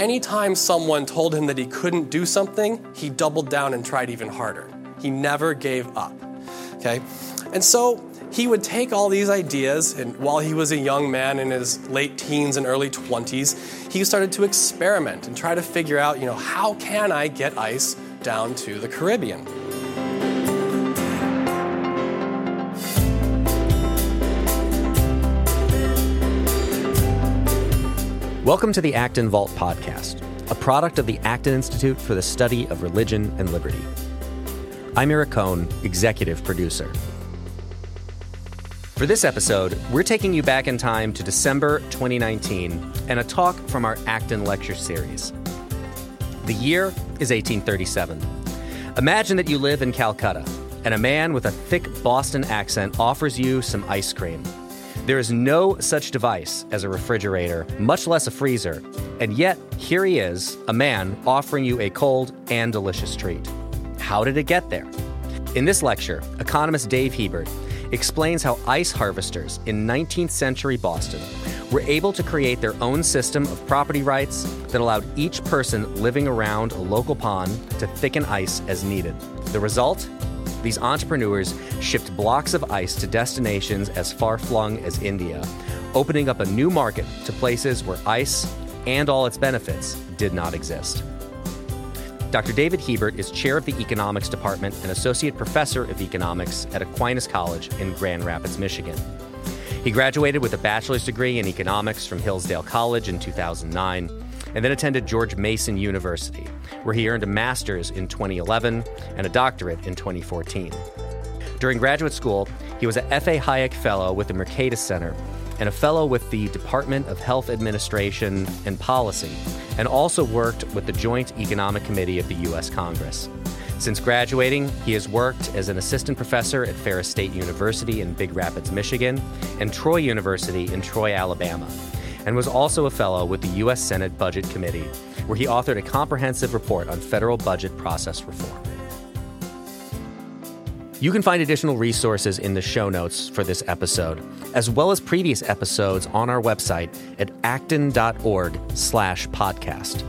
anytime someone told him that he couldn't do something, he doubled down and tried even harder. He never gave up. Okay? And so he would take all these ideas, and while he was a young man in his late teens and early 20s, he started to experiment and try to figure out, you know, how can I get ice down to the Caribbean? Welcome to the Acton Vault podcast, a product of the Acton Institute for the Study of Religion and Liberty. I'm Eric Cohn, executive producer. For this episode, we're taking you back in time to December 2019 and a talk from our Acton Lecture Series. The year is 1837. Imagine that you live in Calcutta and a man with a thick Boston accent offers you some ice cream. There is no such device as a refrigerator, much less a freezer, and yet here he is, a man offering you a cold and delicious treat. How did it get there? In this lecture, economist Dave Hebert explains how ice harvesters in 19th century Boston were able to create their own system of property rights that allowed each person living around a local pond to thicken ice as needed. The result? These entrepreneurs shipped blocks of ice to destinations as far flung as India, opening up a new market to places where ice and all its benefits did not exist. Dr. David Hebert is chair of the economics department and associate professor of economics at Aquinas College in Grand Rapids, Michigan. He graduated with a bachelor's degree in economics from Hillsdale College in 2009 and then attended George Mason University, where he earned a master's in 2011 and a doctorate in 2014. During graduate school, he was a F.A. Hayek Fellow with the Mercatus Center and a fellow with the Department of Health Administration and Policy, and also worked with the Joint Economic Committee of the U.S. Congress. Since graduating, he has worked as an assistant professor at Ferris State University in Big Rapids, Michigan, and Troy University in Troy, Alabama, and was also a fellow with the U.S. Senate Budget Committee, where he authored a comprehensive report on federal budget process reform. You can find additional resources in the show notes for this episode, as well as previous episodes on our website at acton.org slash podcast.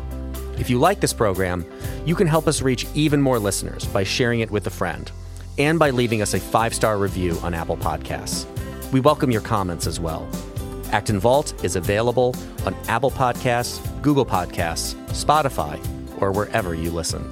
If you like this program, you can help us reach even more listeners by sharing it with a friend and by leaving us a five-star review on Apple Podcasts. We welcome your comments as well. Acton Vault is available on Apple Podcasts, Google Podcasts, Spotify, or wherever you listen.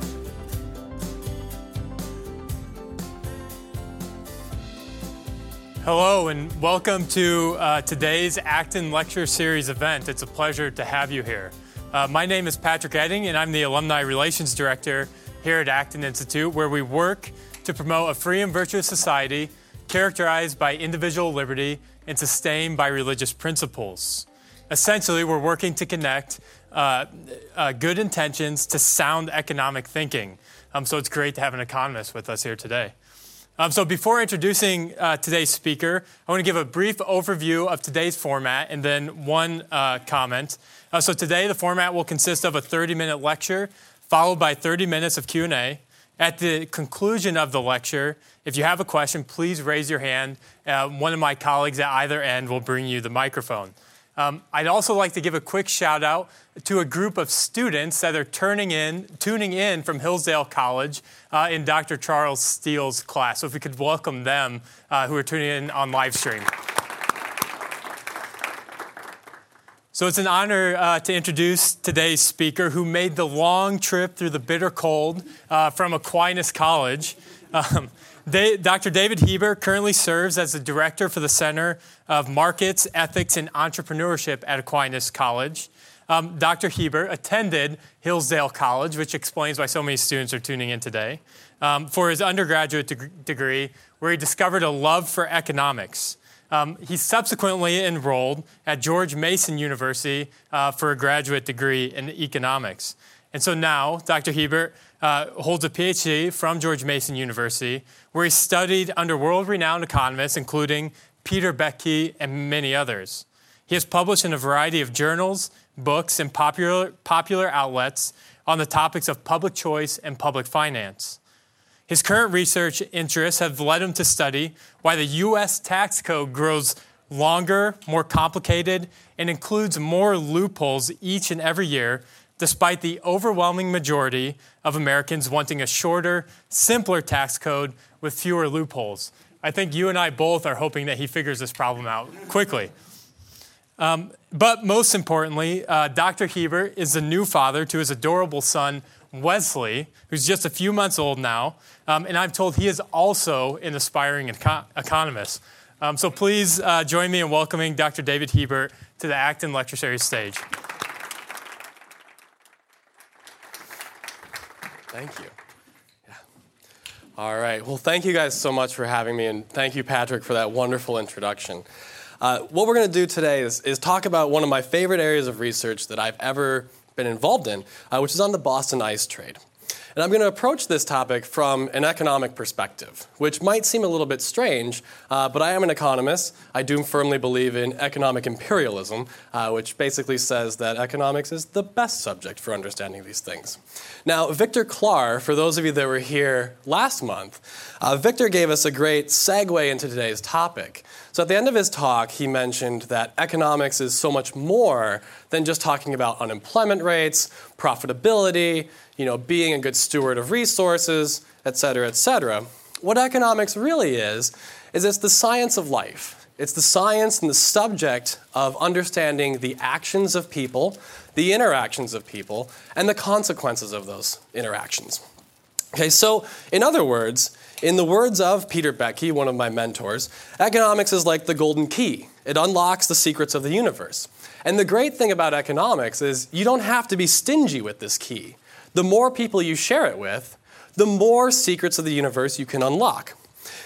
Hello, and welcome to uh, today's Acton Lecture Series event. It's a pleasure to have you here. Uh, my name is Patrick Edding, and I'm the Alumni Relations Director here at Acton Institute, where we work to promote a free and virtuous society characterized by individual liberty and sustained by religious principles. Essentially, we're working to connect uh, uh good intentions to sound economic thinking. Um, so it's great to have an economist with us here today. Um, so, before introducing uh, today's speaker, I want to give a brief overview of today's format and then one uh, comment. Uh, so, today the format will consist of a 30-minute lecture followed by 30 minutes of Q&A. At the conclusion of the lecture, if you have a question, please raise your hand. Uh, one of my colleagues at either end will bring you the microphone. Um, I'd also like to give a quick shout out to a group of students that are turning in, tuning in from Hillsdale College uh, in Dr. Charles Steele's class. So if we could welcome them uh, who are tuning in on live stream. So it's an honor uh, to introduce today's speaker who made the long trip through the bitter cold uh, from Aquinas College. Um, they, Dr. David Hebert currently serves as the director for the Center of Markets, Ethics, and Entrepreneurship at Aquinas College. Um, Dr. Hebert attended Hillsdale College, which explains why so many students are tuning in today, um, for his undergraduate de- degree, where he discovered a love for economics. Um, he subsequently enrolled at George Mason University uh, for a graduate degree in economics. And so now, Dr. Hebert uh, holds a PhD from George Mason University, where he studied under world renowned economists, including Peter Boettke and many others. He has published in a variety of journals, books, and popular, popular outlets on the topics of public choice and public finance. His current research interests have led him to study why the U.S. tax code grows longer, more complicated, and includes more loopholes each and every year despite the overwhelming majority of Americans wanting a shorter, simpler tax code with fewer loopholes. I think you and I both are hoping that he figures this problem out quickly. Um, but most importantly, uh, Dr. Hebert is the new father to his adorable son, Wesley, who's just a few months old now. Um, and I'm told he is also an aspiring econ- economist. Um, so please uh, join me in welcoming Dr. David Hebert to the Acton Lecture Series stage. Thank you. All right. Well, thank you guys so much for having me, and thank you, Patrick, for that wonderful introduction. Uh, what we're going to do today is, is talk about one of my favorite areas of research that I've ever been involved in, uh, which is on the Boston ice trade. And I'm going to approach this topic from an economic perspective, which might seem a little bit strange, uh, but I am an economist. I do firmly believe in economic imperialism, uh, which basically says that economics is the best subject for understanding these things. Now, Victor Claar, for those of you that were here last month, uh, Victor gave us a great segue into today's topic. So at the end of his talk, he mentioned that economics is so much more than just talking about unemployment rates, profitability, you know, being a good steward of resources, et cetera, et cetera. What economics really is, is it's the science of life. It's the science and the subject of understanding the actions of people, the interactions of people, and the consequences of those interactions. Okay, so in other words, in the words of Peter Boettke, one of my mentors, economics is like the golden key. It unlocks the secrets of the universe. And the great thing about economics is you don't have to be stingy with this key. The more people you share it with, the more secrets of the universe you can unlock.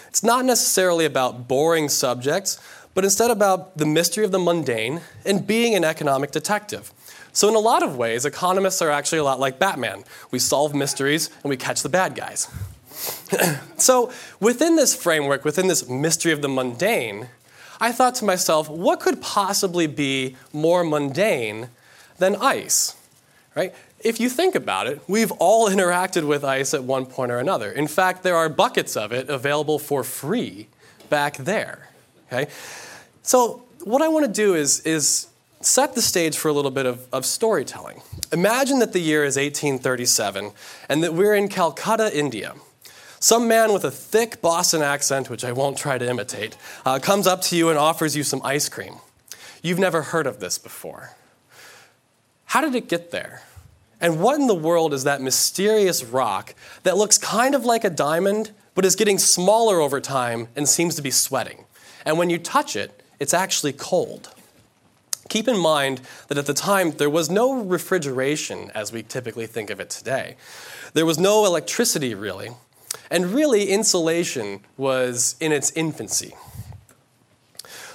It's not necessarily about boring subjects, but instead about the mystery of the mundane and being an economic detective. So, in a lot of ways, economists are actually a lot like Batman. We solve mysteries and we catch the bad guys. so, within this framework, within this mystery of the mundane, I thought to myself, what could possibly be more mundane than ice? Right? If you think about it, we've all interacted with ice at one point or another. In fact, there are buckets of it available for free back there. Okay? So, what I want to do is, is set the stage for a little bit of, of storytelling. Imagine that the year is 1837 and that we're in Calcutta, India. Some man with a thick Boston accent, which I won't try to imitate, uh, comes up to you and offers you some ice cream. You've never heard of this before. How did it get there? And what in the world is that mysterious rock that looks kind of like a diamond, but is getting smaller over time and seems to be sweating? And when you touch it, it's actually cold. Keep in mind that at the time there was no refrigeration as we typically think of it today. There was no electricity really. And really, insulation was in its infancy.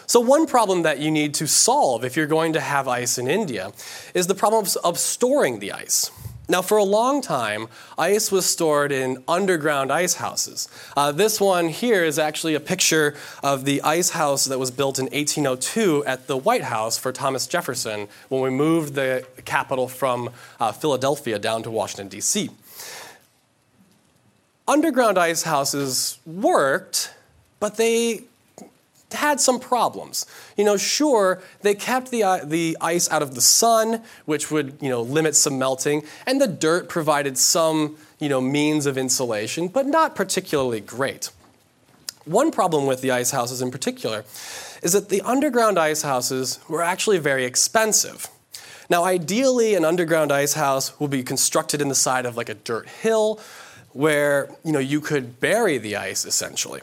So, one problem that you need to solve if you're going to have ice in India is the problem of storing the ice. Now, for a long time, ice was stored in underground ice houses. Uh, this one here is actually a picture of the ice house that was built in 1802 at the White House for Thomas Jefferson when we moved the capital from uh, Philadelphia down to Washington, D.C underground ice houses worked, but they had some problems. You know, sure, they kept the, uh, the ice out of the sun, which would, you know, limit some melting, and the dirt provided some, you know, means of insulation, but not particularly great. One problem with the ice houses in particular is that the underground ice houses were actually very expensive. Now, ideally, an underground ice house will be constructed in the side of like a dirt hill where you know you could bury the ice essentially.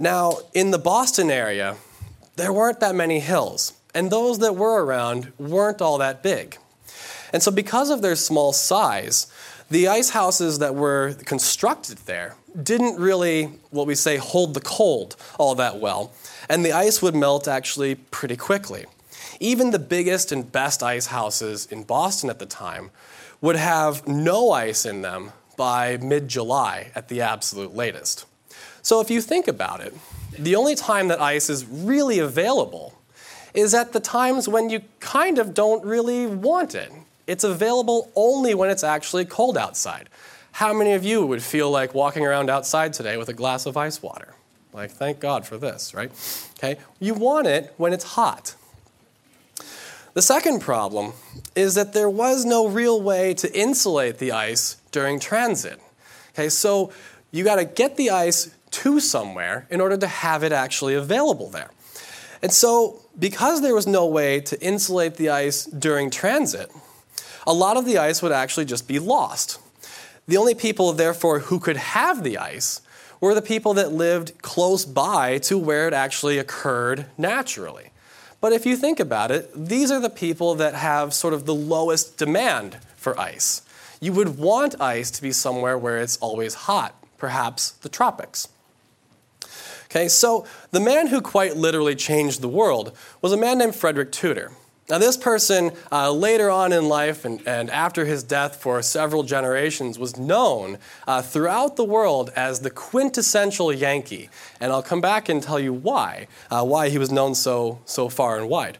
Now, in the Boston area, there weren't that many hills, and those that were around weren't all that big. And so because of their small size, the ice houses that were constructed there didn't really, what we say, hold the cold all that well, and the ice would melt actually pretty quickly. Even the biggest and best ice houses in Boston at the time would have no ice in them by mid July at the absolute latest. So if you think about it, the only time that ice is really available is at the times when you kind of don't really want it. It's available only when it's actually cold outside. How many of you would feel like walking around outside today with a glass of ice water? Like, thank God for this, right? Okay? You want it when it's hot. The second problem is that there was no real way to insulate the ice during transit. Okay, so you got to get the ice to somewhere in order to have it actually available there. And so, because there was no way to insulate the ice during transit, a lot of the ice would actually just be lost. The only people, therefore, who could have the ice were the people that lived close by to where it actually occurred naturally. But if you think about it, these are the people that have sort of the lowest demand for ice. You would want ice to be somewhere where it's always hot, perhaps the tropics. Okay, so the man who quite literally changed the world was a man named Frederick Tudor. Now, this person, uh, later on in life and, and after his death for several generations, was known uh, throughout the world as the quintessential Yankee. And I'll come back and tell you why, uh, why he was known so, so far and wide.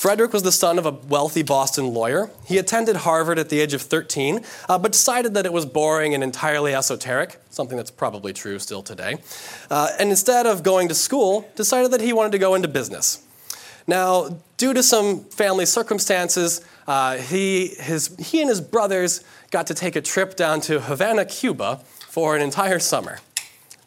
Frederick was the son of a wealthy Boston lawyer. He attended Harvard at the age of 13, uh, but decided that it was boring and entirely esoteric, something that's probably true still today. Uh, and instead of going to school, decided that he wanted to go into business. Now, due to some family circumstances, uh, he, his, he and his brothers got to take a trip down to Havana, Cuba for an entire summer.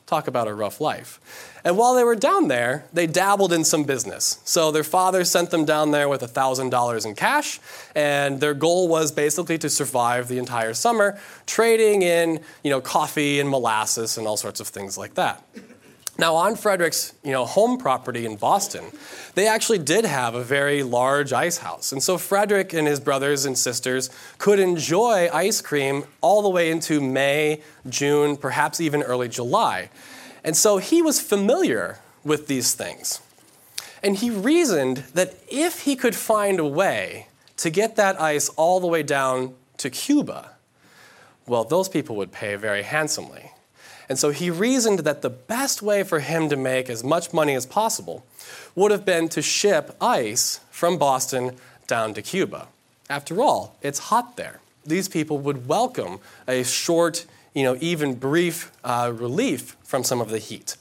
Talk about a rough life. And while they were down there, they dabbled in some business. So their father sent them down there with $1,000 in cash, and their goal was basically to survive the entire summer, trading in you know, coffee and molasses and all sorts of things like that. Now, on Frederick's you know, home property in Boston, they actually did have a very large ice house. And so Frederick and his brothers and sisters could enjoy ice cream all the way into May, June, perhaps even early July. And so he was familiar with these things. And he reasoned that if he could find a way to get that ice all the way down to Cuba, well, those people would pay very handsomely. And so he reasoned that the best way for him to make as much money as possible would have been to ship ice from Boston down to Cuba. After all, it's hot there. These people would welcome a short, you know, even brief uh, relief from some of the heat.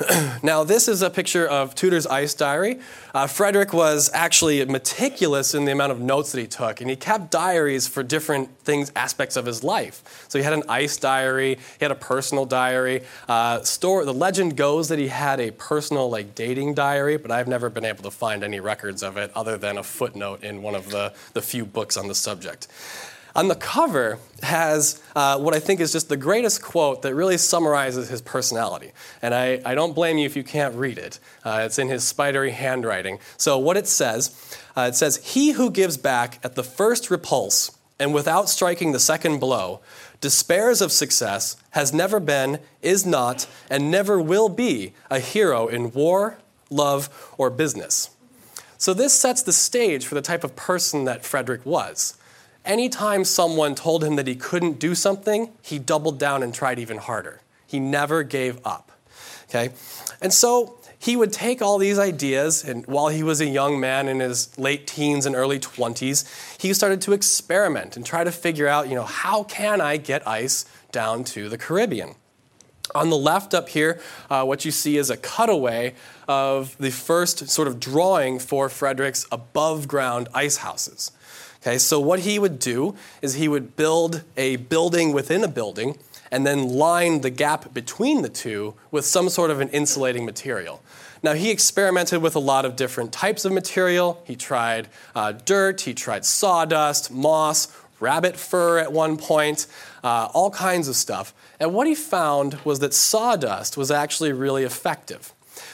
now, this is a picture of Tudor's ice diary. Uh, Frederick was actually meticulous in the amount of notes that he took, and he kept diaries for different things, aspects of his life. So he had an ice diary, he had a personal diary. Uh, store, the legend goes that he had a personal, like, dating diary, but I've never been able to find any records of it other than a footnote in one of the, the few books on the subject. On the cover has uh, what I think is just the greatest quote that really summarizes his personality. And I, I don't blame you if you can't read it. Uh, it's in his spidery handwriting. So, what it says uh, it says, He who gives back at the first repulse and without striking the second blow despairs of success, has never been, is not, and never will be a hero in war, love, or business. So, this sets the stage for the type of person that Frederick was. Anytime someone told him that he couldn't do something, he doubled down and tried even harder. He never gave up. Okay? And so he would take all these ideas, and while he was a young man in his late teens and early 20s, he started to experiment and try to figure out, you know, how can I get ice down to the Caribbean? On the left up here, uh, what you see is a cutaway of the first sort of drawing for Frederick's above ground ice houses. Okay, so what he would do is he would build a building within a building and then line the gap between the two with some sort of an insulating material. Now, he experimented with a lot of different types of material. He tried uh, dirt, he tried sawdust, moss, rabbit fur at one point, uh, all kinds of stuff. And what he found was that sawdust was actually really effective.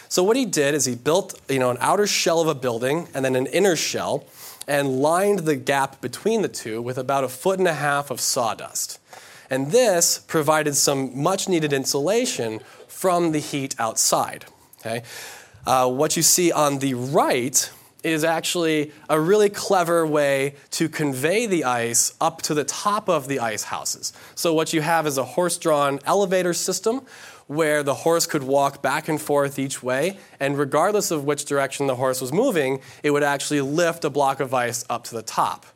So, what he did is he built you know, an outer shell of a building and then an inner shell and lined the gap between the two with about a foot and a half of sawdust. And this provided some much needed insulation from the heat outside. Okay? Uh, what you see on the right is actually a really clever way to convey the ice up to the top of the ice houses. So, what you have is a horse drawn elevator system where the horse could walk back and forth each way, and regardless of which direction the horse was moving, it would actually lift a block of ice up to the top.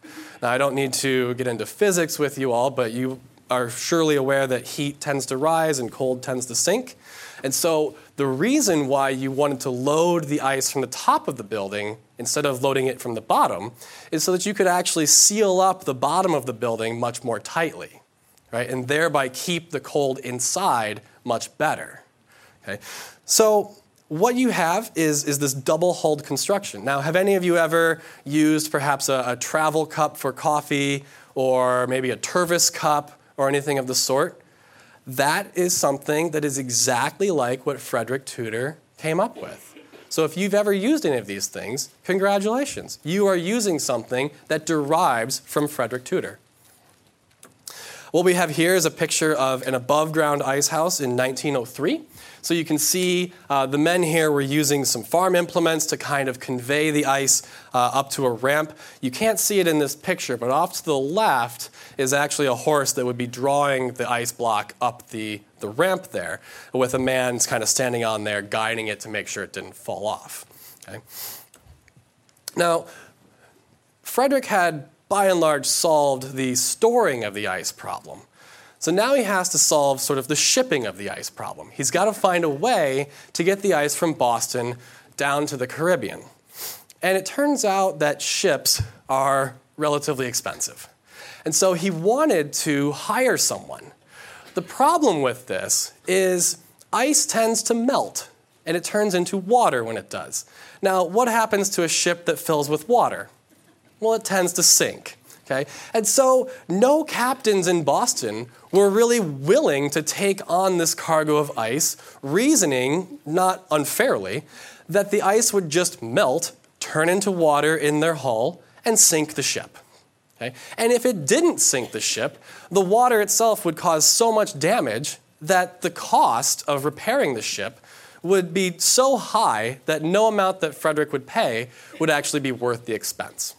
Now, I don't need to get into physics with you all, but you are surely aware that heat tends to rise and cold tends to sink. And so the reason why you wanted to load the ice from the top of the building instead of loading it from the bottom is so that you could actually seal up the bottom of the building much more tightly, right? And thereby keep the cold inside much better. Okay? So what you have is, is this double hulled construction. Now, have any of you ever used perhaps a, a travel cup for coffee or maybe a Tervis cup or anything of the sort? That is something that is exactly like what Frederick Tudor came up with. So if you've ever used any of these things, congratulations. You are using something that derives from Frederick Tudor. What we have here is a picture of an above ground ice house in 1903. So you can see uh, the men here were using some farm implements to kind of convey the ice uh, up to a ramp. You can't see it in this picture, but off to the left is actually a horse that would be drawing the ice block up the, the ramp there, with a man kind of standing on there guiding it to make sure it didn't fall off. Okay? Now, Frederick had by and large solved the storing of the ice problem. So now he has to solve sort of the shipping of the ice problem. He's got to find a way to get the ice from Boston down to the Caribbean. And it turns out that ships are relatively expensive. And so he wanted to hire someone. The problem with this is ice tends to melt and it turns into water when it does. Now, what happens to a ship that fills with water? Well, it tends to sink. Okay? And so no captains in Boston were really willing to take on this cargo of ice, reasoning, not unfairly, that the ice would just melt, turn into water in their hull, and sink the ship. Okay? And if it didn't sink the ship, the water itself would cause so much damage that the cost of repairing the ship would be so high that no amount that Frederick would pay would actually be worth the expense.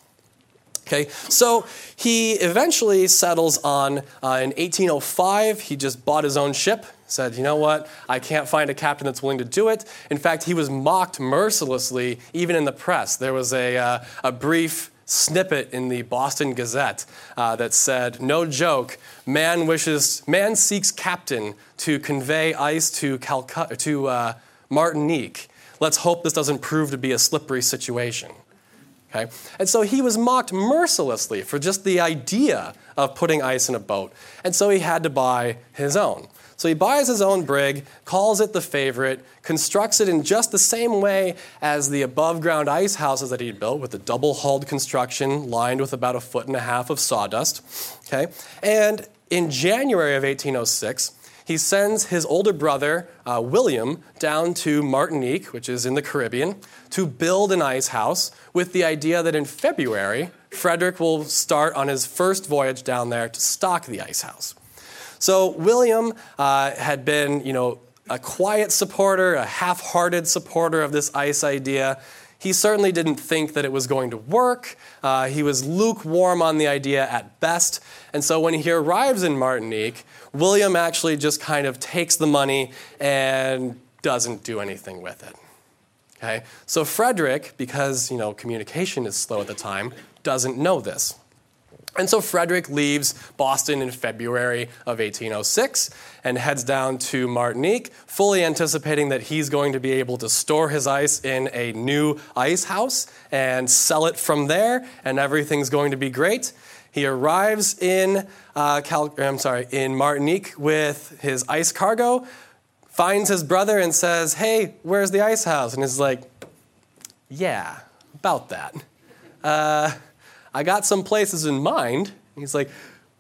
Okay, so he eventually settles on uh, in 1805. He just bought his own ship. Said, you know what? I can't find a captain that's willing to do it. In fact, he was mocked mercilessly, even in the press. There was a, uh, a brief snippet in the Boston Gazette uh, that said, "No joke, man wishes, man seeks captain to convey ice to Calcutta, to uh, Martinique. Let's hope this doesn't prove to be a slippery situation." Okay? And so he was mocked mercilessly for just the idea of putting ice in a boat. And so he had to buy his own. So he buys his own brig, calls it the favorite, constructs it in just the same way as the above ground ice houses that he'd built with a double hulled construction lined with about a foot and a half of sawdust. Okay? And in January of 1806, he sends his older brother, uh, William, down to Martinique, which is in the Caribbean, to build an ice house with the idea that in February, Frederick will start on his first voyage down there to stock the ice house. So William uh, had been, you know, a quiet supporter, a half-hearted supporter of this ice idea. He certainly didn't think that it was going to work. Uh, he was lukewarm on the idea at best. And so when he arrives in Martinique, William actually just kind of takes the money and doesn't do anything with it. Okay? So Frederick, because you know communication is slow at the time, doesn't know this. And so Frederick leaves Boston in February of 1806 and heads down to Martinique, fully anticipating that he's going to be able to store his ice in a new ice house and sell it from there, and everything's going to be great. He arrives in, uh, Cal- I'm sorry, in Martinique with his ice cargo, finds his brother and says, Hey, where's the ice house? And he's like, Yeah, about that. Uh, I got some places in mind. He's like,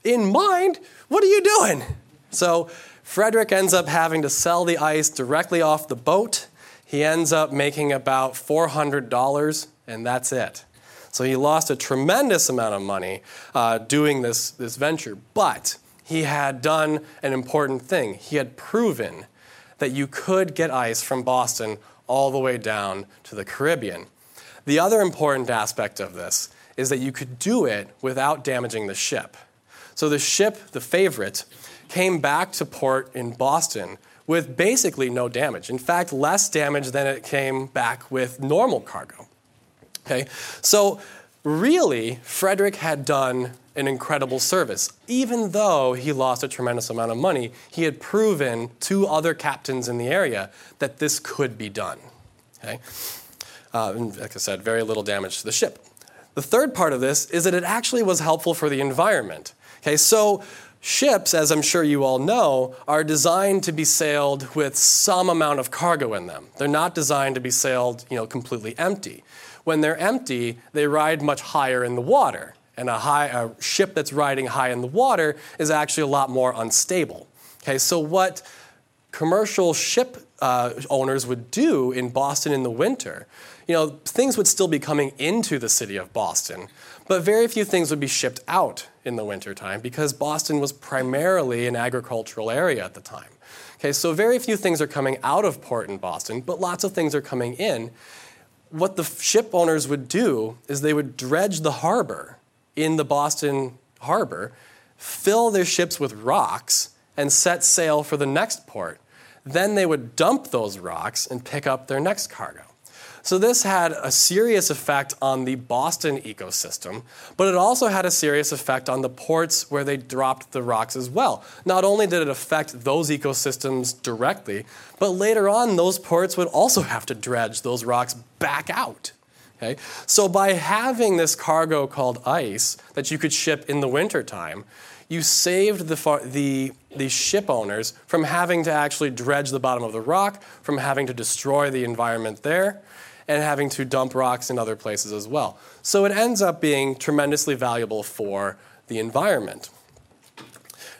In mind? What are you doing? So Frederick ends up having to sell the ice directly off the boat. He ends up making about $400, and that's it. So he lost a tremendous amount of money uh, doing this, this venture, but he had done an important thing. He had proven that you could get ice from Boston all the way down to the Caribbean. The other important aspect of this is that you could do it without damaging the ship. So the ship, the favorite, came back to port in Boston with basically no damage. In fact, less damage than it came back with normal cargo. Okay? So, really, Frederick had done an incredible service. Even though he lost a tremendous amount of money, he had proven to other captains in the area that this could be done. Okay? Uh, like I said, very little damage to the ship. The third part of this is that it actually was helpful for the environment. Okay, so ships, as I'm sure you all know, are designed to be sailed with some amount of cargo in them. They're not designed to be sailed, you know, completely empty. When they're empty, they ride much higher in the water, and a, high, a ship that's riding high in the water is actually a lot more unstable. Okay, so what commercial ship uh, owners would do in Boston in the winter you know, things would still be coming into the city of Boston, but very few things would be shipped out in the wintertime because Boston was primarily an agricultural area at the time. Okay, so very few things are coming out of port in Boston, but lots of things are coming in. What the ship owners would do is they would dredge the harbor in the Boston harbor, fill their ships with rocks, and set sail for the next port. Then they would dump those rocks and pick up their next cargo. So this had a serious effect on the Boston ecosystem, but it also had a serious effect on the ports where they dropped the rocks as well. Not only did it affect those ecosystems directly, but later on, those ports would also have to dredge those rocks back out. Okay? So by having this cargo called ice that you could ship in the wintertime, you saved the, the, the ship owners from having to actually dredge the bottom of the rock, from having to destroy the environment there, and having to dump rocks in other places as well. So it ends up being tremendously valuable for the environment.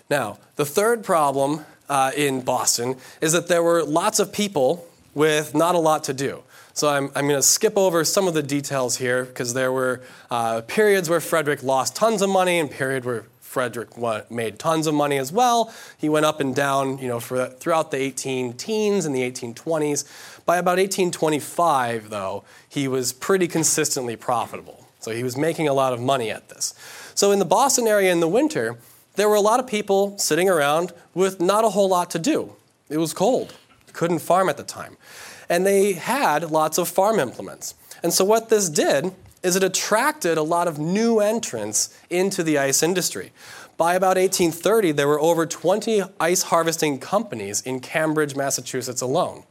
Now, the third problem uh, in Boston is that there were lots of people with not a lot to do. So I'm, I'm going to skip over some of the details here because there were uh, periods where Frederick lost tons of money and period where Frederick made tons of money as well. He went up and down, you know, for, throughout the 18 teens and the 1820s. By about 1825, though, he was pretty consistently profitable. So he was making a lot of money at this. So in the Boston area in the winter, there were a lot of people sitting around with not a whole lot to do. It was cold. Couldn't farm at the time. And they had lots of farm implements. And so what this did is it attracted a lot of new entrants into the ice industry. By about 1830, there were over 20 ice harvesting companies in Cambridge, Massachusetts alone.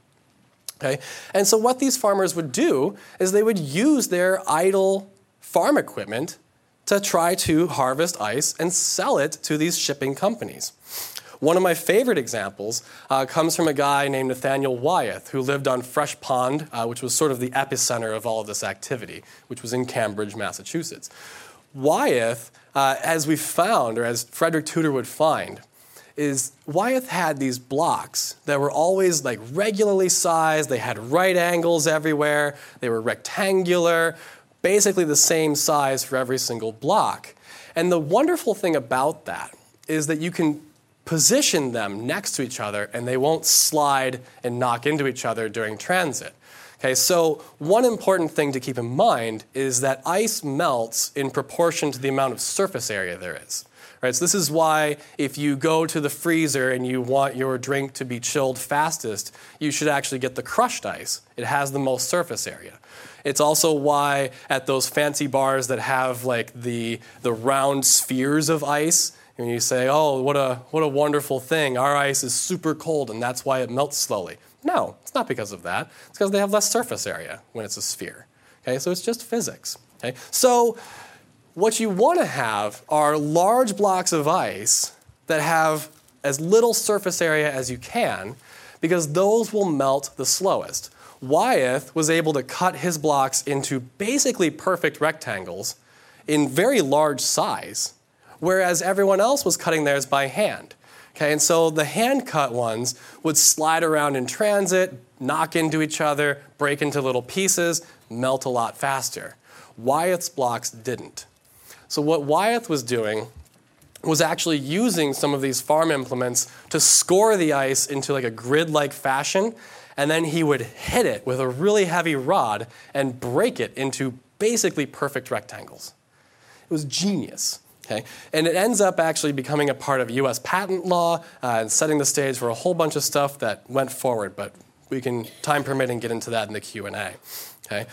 Okay? And so what these farmers would do is they would use their idle farm equipment to try to harvest ice and sell it to these shipping companies. One of my favorite examples uh, comes from a guy named Nathaniel Wyeth, who lived on Fresh Pond, uh, which was sort of the epicenter of all of this activity, which was in Cambridge, Massachusetts. Wyeth, uh, as we found, or as Frederick Tudor would find, is Wyeth had these blocks that were always like regularly sized, they had right angles everywhere, they were rectangular, basically the same size for every single block. And the wonderful thing about that is that you can position them next to each other and they won't slide and knock into each other during transit. Okay, so one important thing to keep in mind is that ice melts in proportion to the amount of surface area there is. Right, so this is why if you go to the freezer and you want your drink to be chilled fastest, you should actually get the crushed ice. It has the most surface area. It's also why at those fancy bars that have like the the round spheres of ice, and you say, oh, what a, what a wonderful thing. Our ice is super cold and that's why it melts slowly. No, it's not because of that. It's because they have less surface area when it's a sphere. Okay, so it's just physics. Okay, so what you want to have are large blocks of ice that have as little surface area as you can because those will melt the slowest. Wyeth was able to cut his blocks into basically perfect rectangles in very large size whereas everyone else was cutting theirs by hand. Okay, and so the hand cut ones would slide around in transit, knock into each other, break into little pieces, melt a lot faster. Wyeth's blocks didn't. So what Wyeth was doing was actually using some of these farm implements to score the ice into like a grid-like fashion, and then he would hit it with a really heavy rod and break it into basically perfect rectangles. It was genius. Okay? And it ends up actually becoming a part of US patent law uh, and setting the stage for a whole bunch of stuff that went forward, but we can, time permitting, get into that in the Q&A. Okay?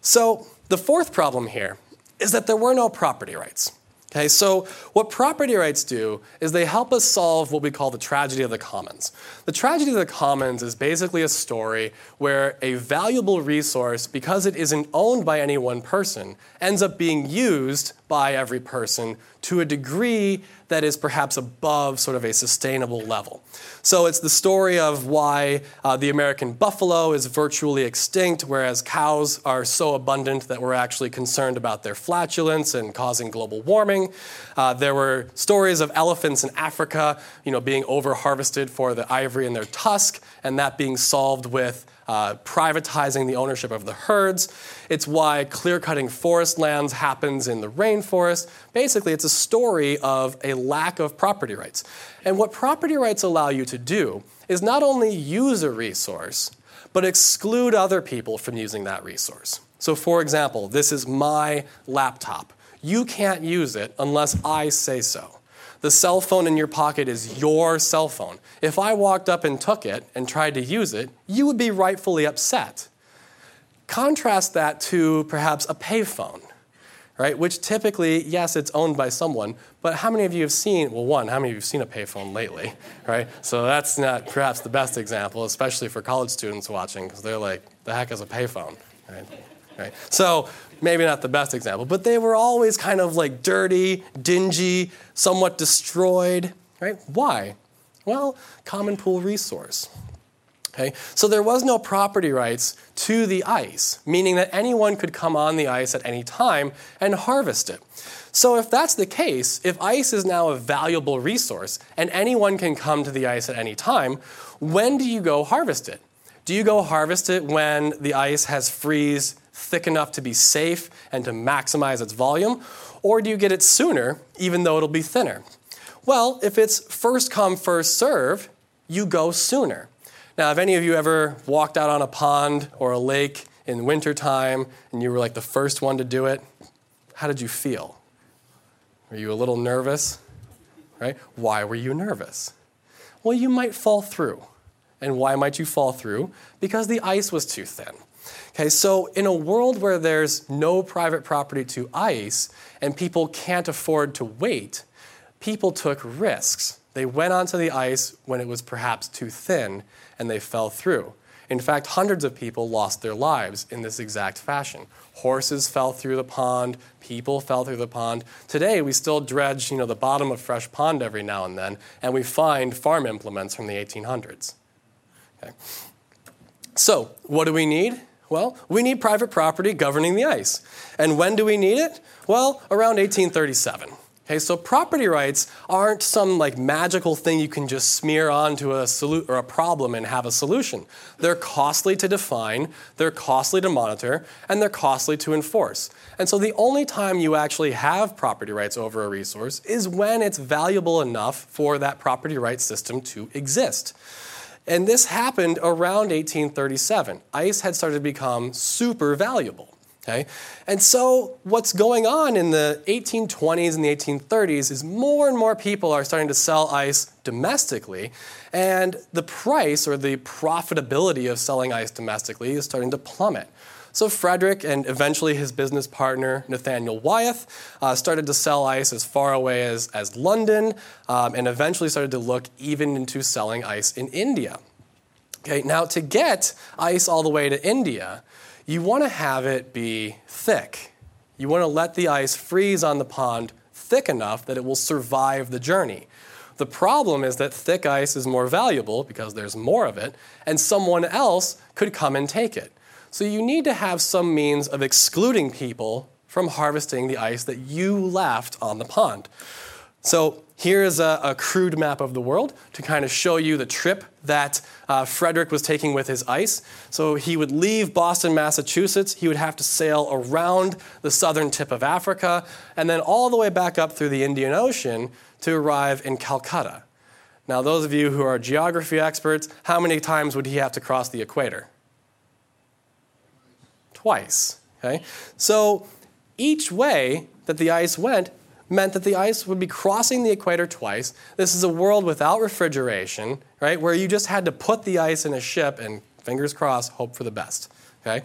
So the fourth problem here is that there were no property rights. Okay, so what property rights do is they help us solve what we call the tragedy of the commons. The tragedy of the commons is basically a story where a valuable resource, because it isn't owned by any one person, ends up being used by every person to a degree that is perhaps above sort of a sustainable level. So it's the story of why uh, the American buffalo is virtually extinct, whereas cows are so abundant that we're actually concerned about their flatulence and causing global warming. Uh, there were stories of elephants in Africa, you know, being over harvested for the ivory in their tusk, and that being solved with uh, privatizing the ownership of the herds. It's why clear cutting forest lands happens in the rainforest. Basically, it's a story of a lack of property rights. And what property rights allow you to do is not only use a resource, but exclude other people from using that resource. So, for example, this is my laptop. You can't use it unless I say so. The cell phone in your pocket is your cell phone. If I walked up and took it and tried to use it, you would be rightfully upset. Contrast that to perhaps a payphone, right? Which typically, yes, it's owned by someone, but how many of you have seen, well, one, how many of you have seen a payphone lately, right? So that's not perhaps the best example, especially for college students watching, because they're like, the heck is a payphone, right? right? So maybe not the best example, but they were always kind of like dirty, dingy, somewhat destroyed, right? Why? Well, common pool resource. Okay? So there was no property rights to the ice, meaning that anyone could come on the ice at any time and harvest it. So if that's the case, if ice is now a valuable resource and anyone can come to the ice at any time, when do you go harvest it? Do you go harvest it when the ice has freeze thick enough to be safe and to maximize its volume? Or do you get it sooner, even though it'll be thinner? Well, if it's first come, first serve, you go sooner. Now, have any of you ever walked out on a pond or a lake in wintertime and you were like the first one to do it? How did you feel? Were you a little nervous? Right? Why were you nervous? Well, you might fall through. And why might you fall through? Because the ice was too thin. Okay, so in a world where there's no private property to ice and people can't afford to wait, people took risks. They went onto the ice when it was perhaps too thin and they fell through. In fact, hundreds of people lost their lives in this exact fashion. Horses fell through the pond, people fell through the pond. Today, we still dredge you know, the bottom of fresh pond every now and then, and we find farm implements from the 1800s. Okay. So, what do we need? Well, we need private property governing the ice. And when do we need it? Well, around 1837. Okay, so property rights aren't some like magical thing you can just smear onto a solu- or a problem and have a solution. They're costly to define, they're costly to monitor, and they're costly to enforce. And so the only time you actually have property rights over a resource is when it's valuable enough for that property rights system to exist. And this happened around 1837. Ice had started to become super valuable. Okay? And so, what's going on in the 1820s and the 1830s is more and more people are starting to sell ice domestically, and the price or the profitability of selling ice domestically is starting to plummet. So Frederick and eventually his business partner Nathaniel Wyeth uh, started to sell ice as far away as, as London um, and eventually started to look even into selling ice in India. Okay, now to get ice all the way to India, you want to have it be thick. You want to let the ice freeze on the pond thick enough that it will survive the journey. The problem is that thick ice is more valuable because there's more of it, and someone else could come and take it. So you need to have some means of excluding people from harvesting the ice that you left on the pond. So here is a, a, crude map of the world to kind of show you the trip that uh, Frederick was taking with his ice. So he would leave Boston, Massachusetts. He would have to sail around the southern tip of Africa and then all the way back up through the Indian Ocean to arrive in Calcutta. Now, those of you who are geography experts, how many times would he have to cross the equator? Twice. Okay? So each way that the ice went, meant that the ice would be crossing the equator twice. This is a world without refrigeration, right, where you just had to put the ice in a ship and fingers crossed, hope for the best. Okay?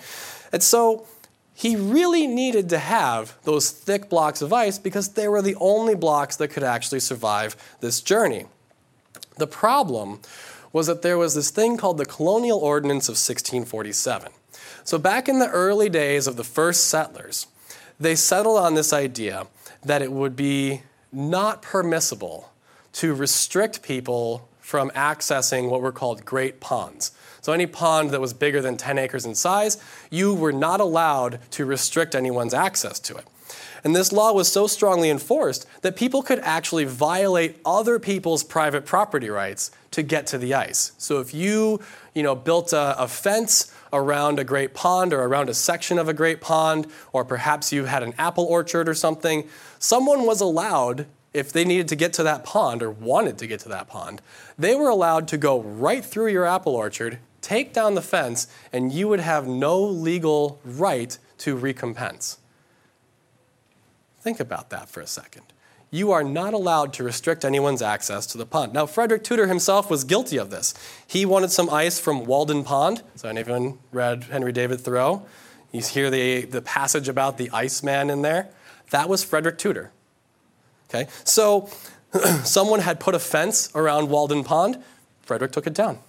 And so he really needed to have those thick blocks of ice because they were the only blocks that could actually survive this journey. The problem was that there was this thing called the Colonial Ordinance of 1647. So, back in the early days of the first settlers, they settled on this idea that it would be not permissible to restrict people from accessing what were called great ponds. So, any pond that was bigger than 10 acres in size, you were not allowed to restrict anyone's access to it. And this law was so strongly enforced that people could actually violate other people's private property rights to get to the ice. So if you, you know, built a, a, fence around a great pond or around a section of a great pond, or perhaps you had an apple orchard or something, someone was allowed, if they needed to get to that pond or wanted to get to that pond, they were allowed to go right through your apple orchard, take down the fence, and you would have no legal right to recompense. Think about that for a second. You are not allowed to restrict anyone's access to the pond. Now, Frederick Tudor himself was guilty of this. He wanted some ice from Walden Pond. So, anyone read Henry David Thoreau? You hear the, the passage about the Iceman in there? That was Frederick Tudor. Okay, so someone had put a fence around Walden Pond. Frederick took it down.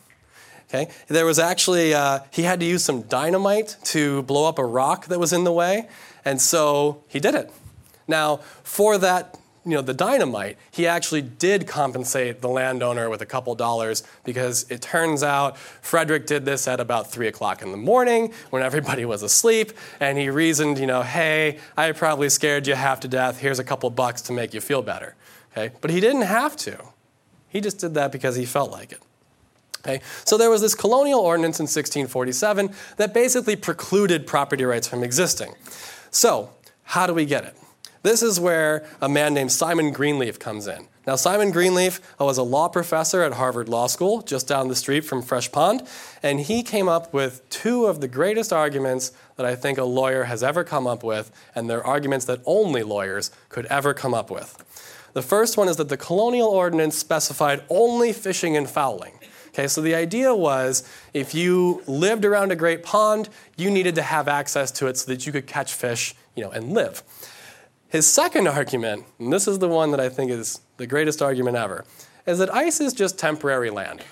Okay, there was actually, uh, he had to use some dynamite to blow up a rock that was in the way, and so he did it. Now, for that, you know, the dynamite, he actually did compensate the landowner with a couple dollars because it turns out Frederick did this at about three o'clock in the morning when everybody was asleep, and he reasoned, you know, hey, I probably scared you half to death. Here's a couple bucks to make you feel better. Okay, but he didn't have to. He just did that because he felt like it. Okay? So there was this colonial ordinance in 1647 that basically precluded property rights from existing. So, how do we get it? This is where a man named Simon Greenleaf comes in. Now, Simon Greenleaf was a law professor at Harvard Law School, just down the street from Fresh Pond, and he came up with two of the greatest arguments that I think a lawyer has ever come up with, and they're arguments that only lawyers could ever come up with. The first one is that the colonial ordinance specified only fishing and fowling. Okay, so the idea was if you lived around a great pond, you needed to have access to it so that you could catch fish, you know, and live. His second argument, and this is the one that I think is the greatest argument ever, is that ice is just temporary land.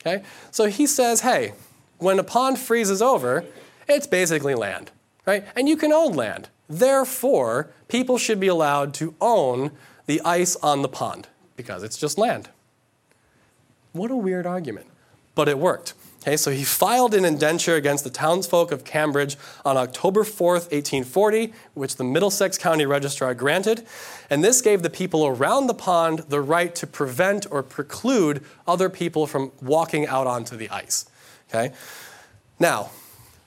Okay? So he says, hey, when a pond freezes over, it's basically land, right? And you can own land. Therefore, people should be allowed to own the ice on the pond because it's just land. What a weird argument. But it worked. Okay, so he filed an indenture against the townsfolk of Cambridge on October 4th, 1840, which the Middlesex County Registrar granted. And this gave the people around the pond the right to prevent or preclude other people from walking out onto the ice. Okay? Now,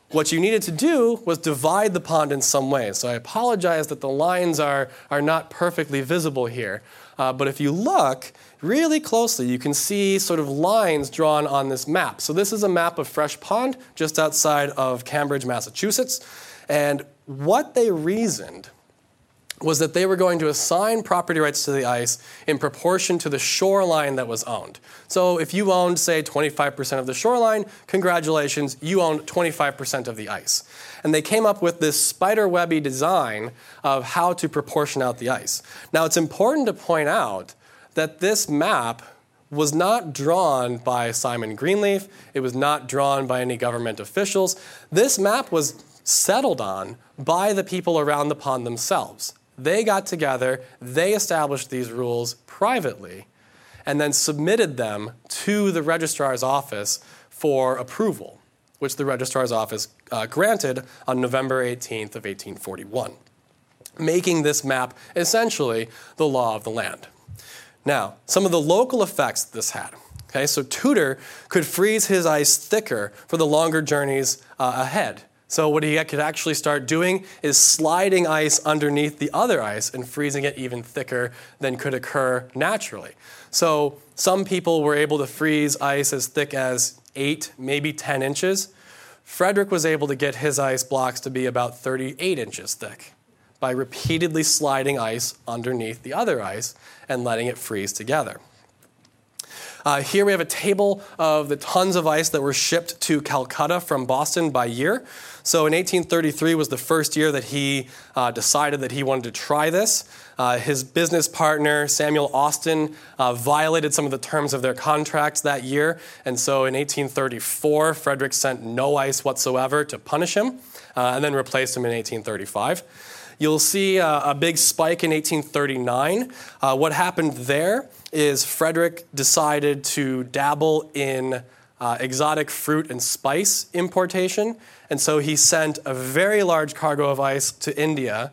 what you needed to do was divide the pond in some way. So I apologize that the lines are, are not perfectly visible here. Uh, but if you look, really closely, you can see sort of lines drawn on this map. So this is a map of Fresh Pond just outside of Cambridge, Massachusetts. And what they reasoned was that they were going to assign property rights to the ice in proportion to the shoreline that was owned. So if you owned, say, 25% of the shoreline, congratulations, you owned 25% of the ice. And they came up with this spider webby design of how to proportion out the ice. Now it's important to point out that this map was not drawn by Simon Greenleaf. It was not drawn by any government officials. This map was settled on by the people around the pond themselves. They got together, they established these rules privately, and then submitted them to the registrar's office for approval, which the registrar's office uh, granted on November 18th of 1841, making this map essentially the law of the land. Now, some of the local effects this had. Okay, so Tudor could freeze his ice thicker for the longer journeys uh, ahead. So what he could actually start doing is sliding ice underneath the other ice and freezing it even thicker than could occur naturally. So some people were able to freeze ice as thick as 8, maybe 10 inches. Frederick was able to get his ice blocks to be about 38 inches thick by repeatedly sliding ice underneath the other ice and letting it freeze together. Uh, here we have a table of the tons of ice that were shipped to Calcutta from Boston by year. So in 1833 was the first year that he uh, decided that he wanted to try this. Uh, his business partner, Samuel Austin, uh, violated some of the terms of their contract that year. And so in 1834, Frederick sent no ice whatsoever to punish him uh, and then replaced him in 1835. You'll see uh, a big spike in 1839. Uh, what happened there is Frederick decided to dabble in uh, exotic fruit and spice importation. And so he sent a very large cargo of ice to India,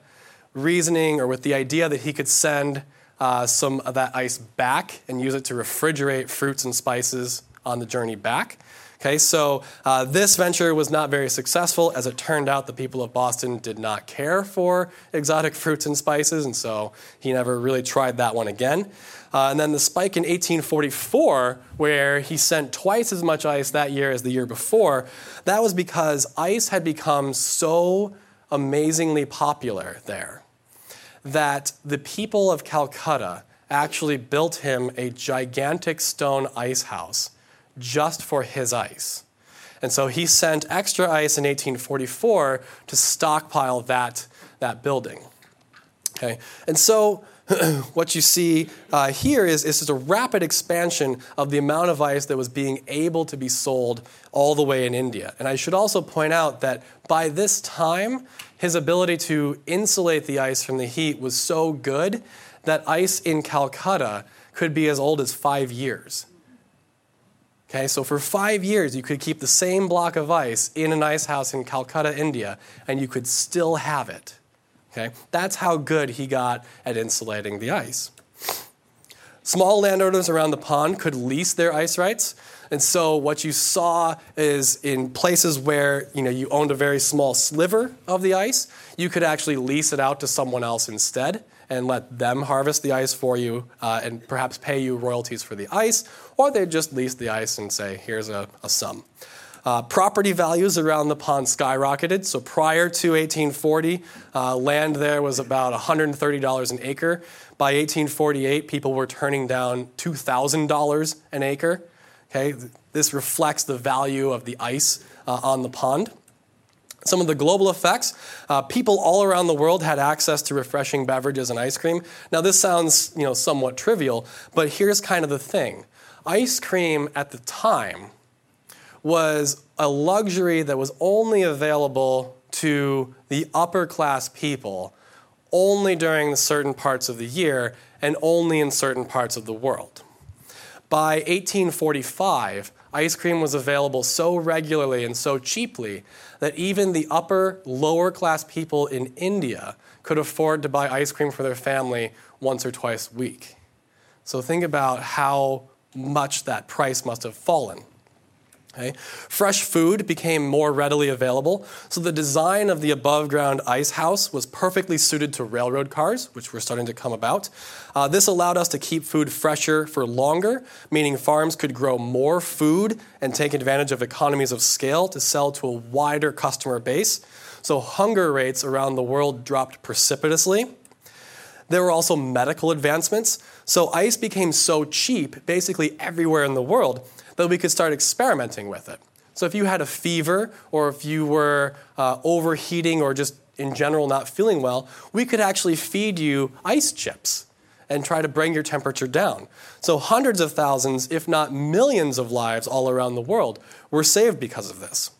reasoning or with the idea that he could send uh, some of that ice back and use it to refrigerate fruits and spices on the journey back. Okay, so uh, this venture was not very successful. As it turned out, the people of Boston did not care for exotic fruits and spices, and so he never really tried that one again. Uh, and then the spike in 1844, where he sent twice as much ice that year as the year before, that was because ice had become so amazingly popular there that the people of Calcutta actually built him a gigantic stone ice house just for his ice. And so he sent extra ice in 1844 to stockpile that, that building. Okay? And so what you see uh, here is, is just a rapid expansion of the amount of ice that was being able to be sold all the way in India. And I should also point out that by this time, his ability to insulate the ice from the heat was so good that ice in Calcutta could be as old as five years. Okay, so for five years, you could keep the same block of ice in an ice house in Calcutta, India, and you could still have it. Okay, that's how good he got at insulating the ice. Small landowners around the pond could lease their ice rights. And so what you saw is in places where you know you owned a very small sliver of the ice, you could actually lease it out to someone else instead and let them harvest the ice for you uh, and perhaps pay you royalties for the ice, or they'd just lease the ice and say, here's a, a sum. Uh, property values around the pond skyrocketed. So prior to 1840, uh, land there was about $130 an acre. By 1848, people were turning down $2,000 an acre. Okay, this reflects the value of the ice uh, on the pond. Some of the global effects uh, people all around the world had access to refreshing beverages and ice cream. Now, this sounds you know, somewhat trivial, but here's kind of the thing ice cream at the time was a luxury that was only available to the upper class people only during certain parts of the year and only in certain parts of the world. By 1845, ice cream was available so regularly and so cheaply that even the upper, lower class people in India could afford to buy ice cream for their family once or twice a week. So think about how much that price must have fallen. Okay. Fresh food became more readily available, so the design of the above ground ice house was perfectly suited to railroad cars, which were starting to come about. Uh, this allowed us to keep food fresher for longer, meaning farms could grow more food and take advantage of economies of scale to sell to a wider customer base. So hunger rates around the world dropped precipitously. There were also medical advancements. So ice became so cheap basically everywhere in the world that we could start experimenting with it. So if you had a fever or if you were uh, overheating or just in general not feeling well, we could actually feed you ice chips and try to bring your temperature down. So hundreds of thousands, if not millions of lives all around the world were saved because of this.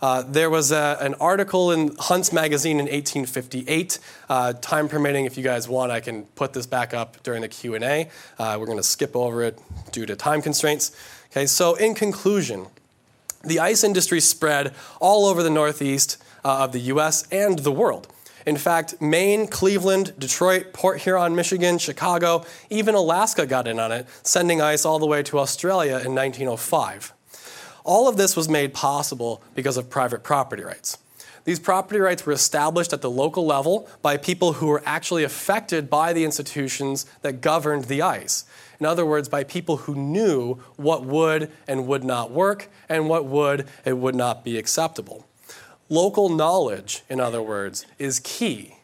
Uh, there was a, an article in Hunt's magazine in 1858. Uh, time permitting, if you guys want, I can put this back up during the Q&A. Uh, we're going to skip over it due to time constraints. Okay, so in conclusion, the ice industry spread all over the northeast uh, of the US and the world. In fact, Maine, Cleveland, Detroit, Port Huron, Michigan, Chicago, even Alaska got in on it, sending ice all the way to Australia in 1905. All of this was made possible because of private property rights. These property rights were established at the local level by people who were actually affected by the institutions that governed the ice. In other words, by people who knew what would and would not work and what would and would not be acceptable. Local knowledge, in other words, is key.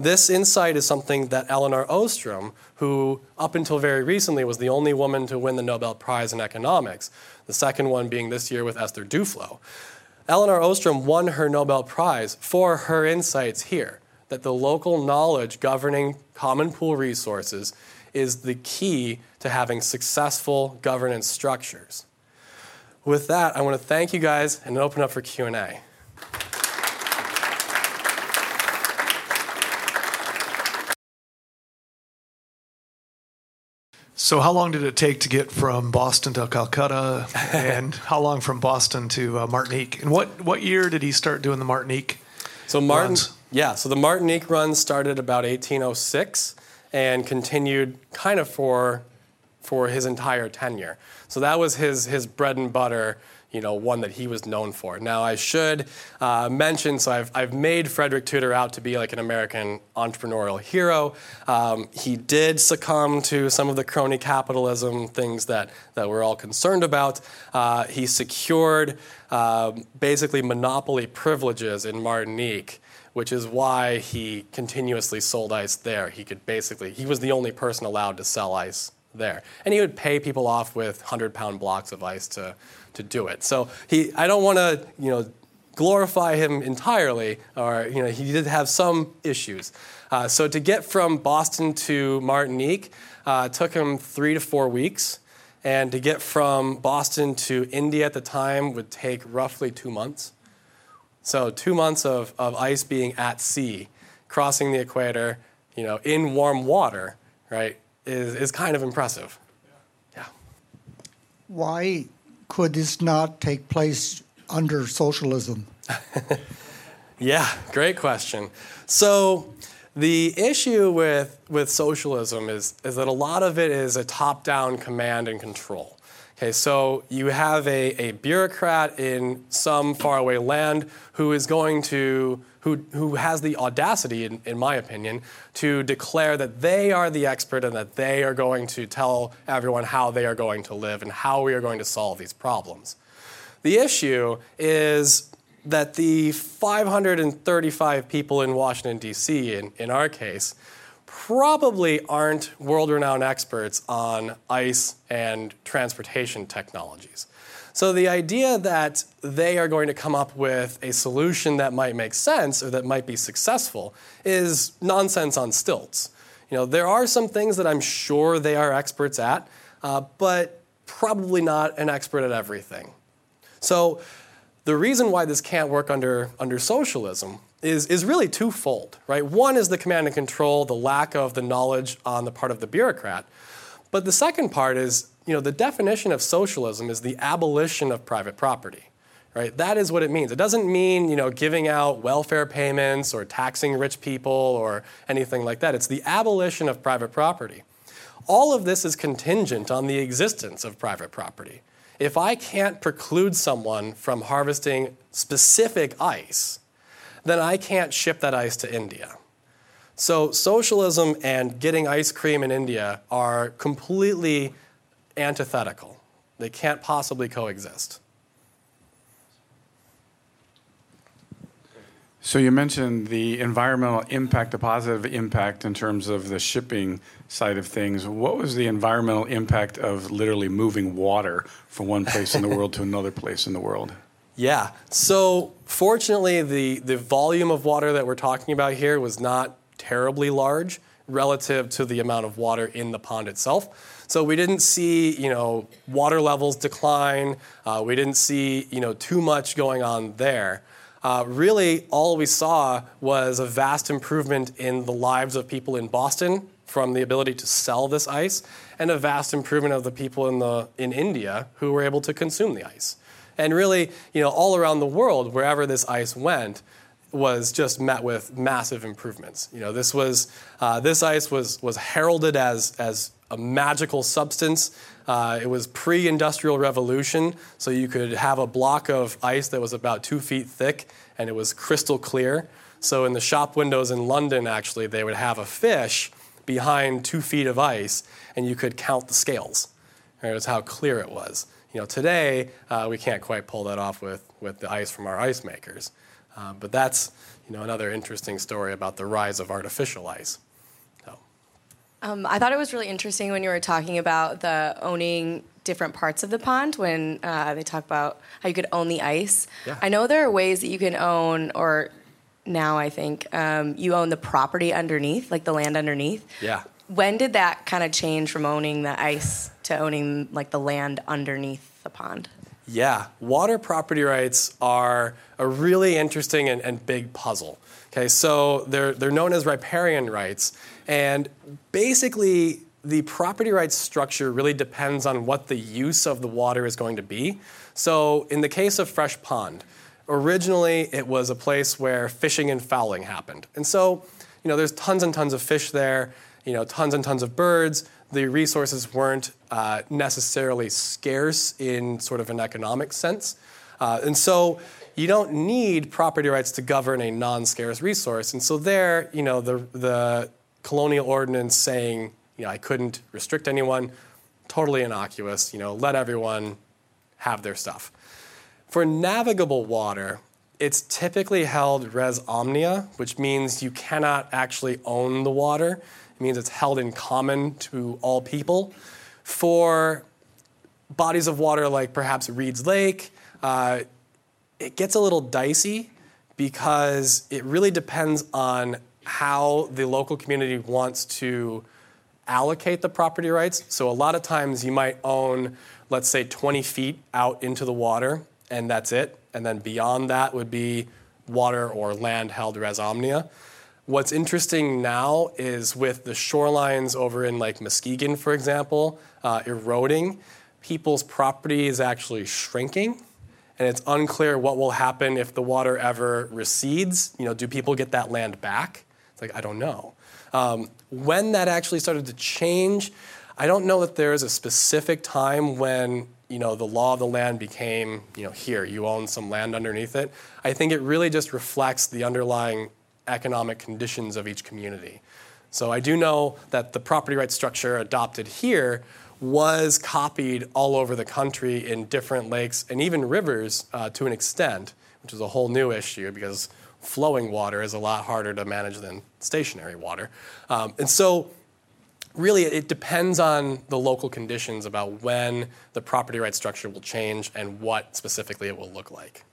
This insight is something that Elinor Ostrom, who up until very recently was the only woman to win the Nobel Prize in economics, the second one being this year with Esther Duflo. Elinor Ostrom won her Nobel Prize for her insights here that the local knowledge governing common pool resources is the key to having successful governance structures. With that, I want to thank you guys and open up for Q&A. So, how long did it take to get from Boston to Calcutta, and how long from Boston to uh, Martinique? And what what year did he start doing the Martinique? So Martin, runs? yeah. So the Martinique run started about 1806 and continued kind of for for his entire tenure. So that was his his bread and butter you know, one that he was known for. Now, I should uh, mention, so I've, I've made Frederick Tudor out to be like an American entrepreneurial hero. Um, he did succumb to some of the crony capitalism things that, that we're all concerned about. Uh, he secured uh, basically monopoly privileges in Martinique which is why he continuously sold ice there. He could basically, he was the only person allowed to sell ice there. And he would pay people off with 100 pound blocks of ice to, to do it. So he, I don't want to, you know, glorify him entirely, or you know, he did have some issues. Uh, so to get from Boston to Martinique uh, took him three to four weeks, and to get from Boston to India at the time would take roughly two months. So two months of, of ice being at sea, crossing the equator, you know, in warm water, right, is, is kind of impressive. Yeah. Why could this not take place under socialism? yeah, great question. So the issue with, with socialism is, is that a lot of it is a top down command and control. Okay, so you have a, a bureaucrat in some faraway land who is going to, who, who has the audacity, in, in my opinion, to declare that they are the expert and that they are going to tell everyone how they are going to live and how we are going to solve these problems. The issue is that the 535 people in Washington, D.C., in, in our case, probably aren't world renowned experts on ice and transportation technologies. So the idea that they are going to come up with a solution that might make sense or that might be successful is nonsense on stilts. You know, there are some things that I'm sure they are experts at, uh, but probably not an expert at everything. So the reason why this can't work under, under socialism is, is really twofold, right? One is the command and control, the lack of the knowledge on the part of the bureaucrat. But the second part is, you know, the definition of socialism is the abolition of private property, right? That is what it means. It doesn't mean, you know, giving out welfare payments or taxing rich people or anything like that. It's the abolition of private property. All of this is contingent on the existence of private property. If I can't preclude someone from harvesting specific ice, then I can't ship that ice to India. So, socialism and getting ice cream in India are completely antithetical. They can't possibly coexist. So, you mentioned the environmental impact, the positive impact in terms of the shipping side of things. What was the environmental impact of literally moving water from one place in the world to another place in the world? Yeah. So fortunately, the, the volume of water that we're talking about here was not terribly large relative to the amount of water in the pond itself. So we didn't see, you know, water levels decline. Uh, we didn't see, you know, too much going on there. Uh, really, all we saw was a vast improvement in the lives of people in Boston from the ability to sell this ice, and a vast improvement of the people in the in India who were able to consume the ice. And really, you know, all around the world, wherever this ice went, was just met with massive improvements. You know, this was uh, this ice was was heralded as as a magical substance. Uh, it was pre-industrial revolution, so you could have a block of ice that was about two feet thick, and it was crystal clear. So in the shop windows in London, actually, they would have a fish behind two feet of ice, and you could count the scales. Right? That's how clear it was. You know, today uh, we can't quite pull that off with, with the ice from our ice makers. Uh, but that's, you know, another interesting story about the rise of artificial ice. Um, I thought it was really interesting when you were talking about the owning different parts of the pond when uh, they talk about how you could own the ice. Yeah. I know there are ways that you can own, or now I think um, you own the property underneath, like the land underneath. yeah. When did that kind of change from owning the ice to owning like the land underneath the pond? Yeah, water property rights are a really interesting and, and big puzzle. Okay, so they're, they're known as riparian rights, and basically, the property rights structure really depends on what the use of the water is going to be. So, in the case of Fresh Pond, originally it was a place where fishing and fowling happened. And so, you know, there's tons and tons of fish there, you know, tons and tons of birds. The resources weren't uh, necessarily scarce in sort of an economic sense. Uh, and so you don't need property rights to govern a non-scarce resource. And so there, you know, the, the colonial ordinance saying, you know, I couldn't restrict anyone, totally innocuous, you know, let everyone have their stuff. For navigable water, it's typically held res omnia, which means you cannot actually own the water. It means it's held in common to all people. For bodies of water like perhaps Reed's Lake, uh, it gets a little dicey because it really depends on how the local community wants to allocate the property rights. So a lot of times you might own, let's say, 20 feet out into the water, and that's it. And then beyond that would be water or land held res omnia. What's interesting now is with the shorelines over in like Muskegon, for example, uh, eroding, people's property is actually shrinking. And it's unclear what will happen if the water ever recedes. You know, do people get that land back? It's like, I don't know. Um, when that actually started to change, I don't know that there is a specific time when you know the law of the land became you know here you own some land underneath it. I think it really just reflects the underlying economic conditions of each community. So I do know that the property rights structure adopted here was copied all over the country in different lakes and even rivers uh, to an extent, which is a whole new issue because flowing water is a lot harder to manage than stationary water. Um, and so, really, it depends on the local conditions about when the property rights structure will change and what specifically it will look like.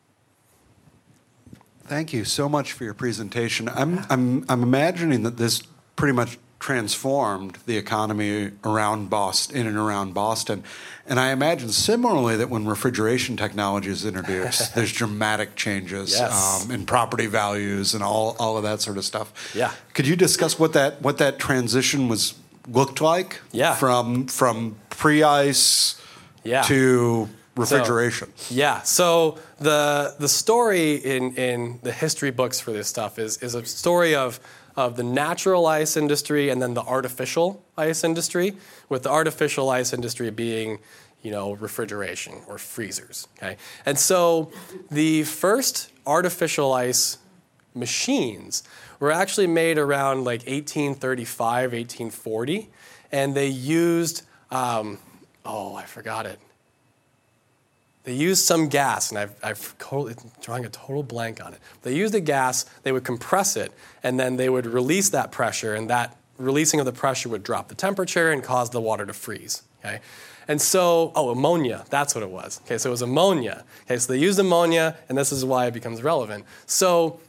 Thank you so much for your presentation. I'm, I'm, I'm imagining that this pretty much transformed the economy around Boston, in and around Boston. And I imagine similarly that when refrigeration technology is introduced, there's dramatic changes Yes. um, in property values and all, all of that sort of stuff. Yeah. Could you discuss what that what that transition was looked like? Yeah. From from pre-ice Yeah. to refrigeration. Yeah. So the the story in in the history books for this stuff is is a story of of the natural ice industry and then the artificial ice industry, with the artificial ice industry being you know refrigeration or freezers. Okay. And so the first artificial ice machines were actually made around like 1835, 1840, and they used um, oh I forgot it they used some gas, and I've, I've totally, drawing a total blank on it. They used a gas, they would compress it, and then they would release that pressure, and that releasing of the pressure would drop the temperature and cause the water to freeze. Okay? And so, oh, ammonia, that's what it was. Okay, so it was ammonia. Okay, so they used ammonia, and this is why it becomes relevant. So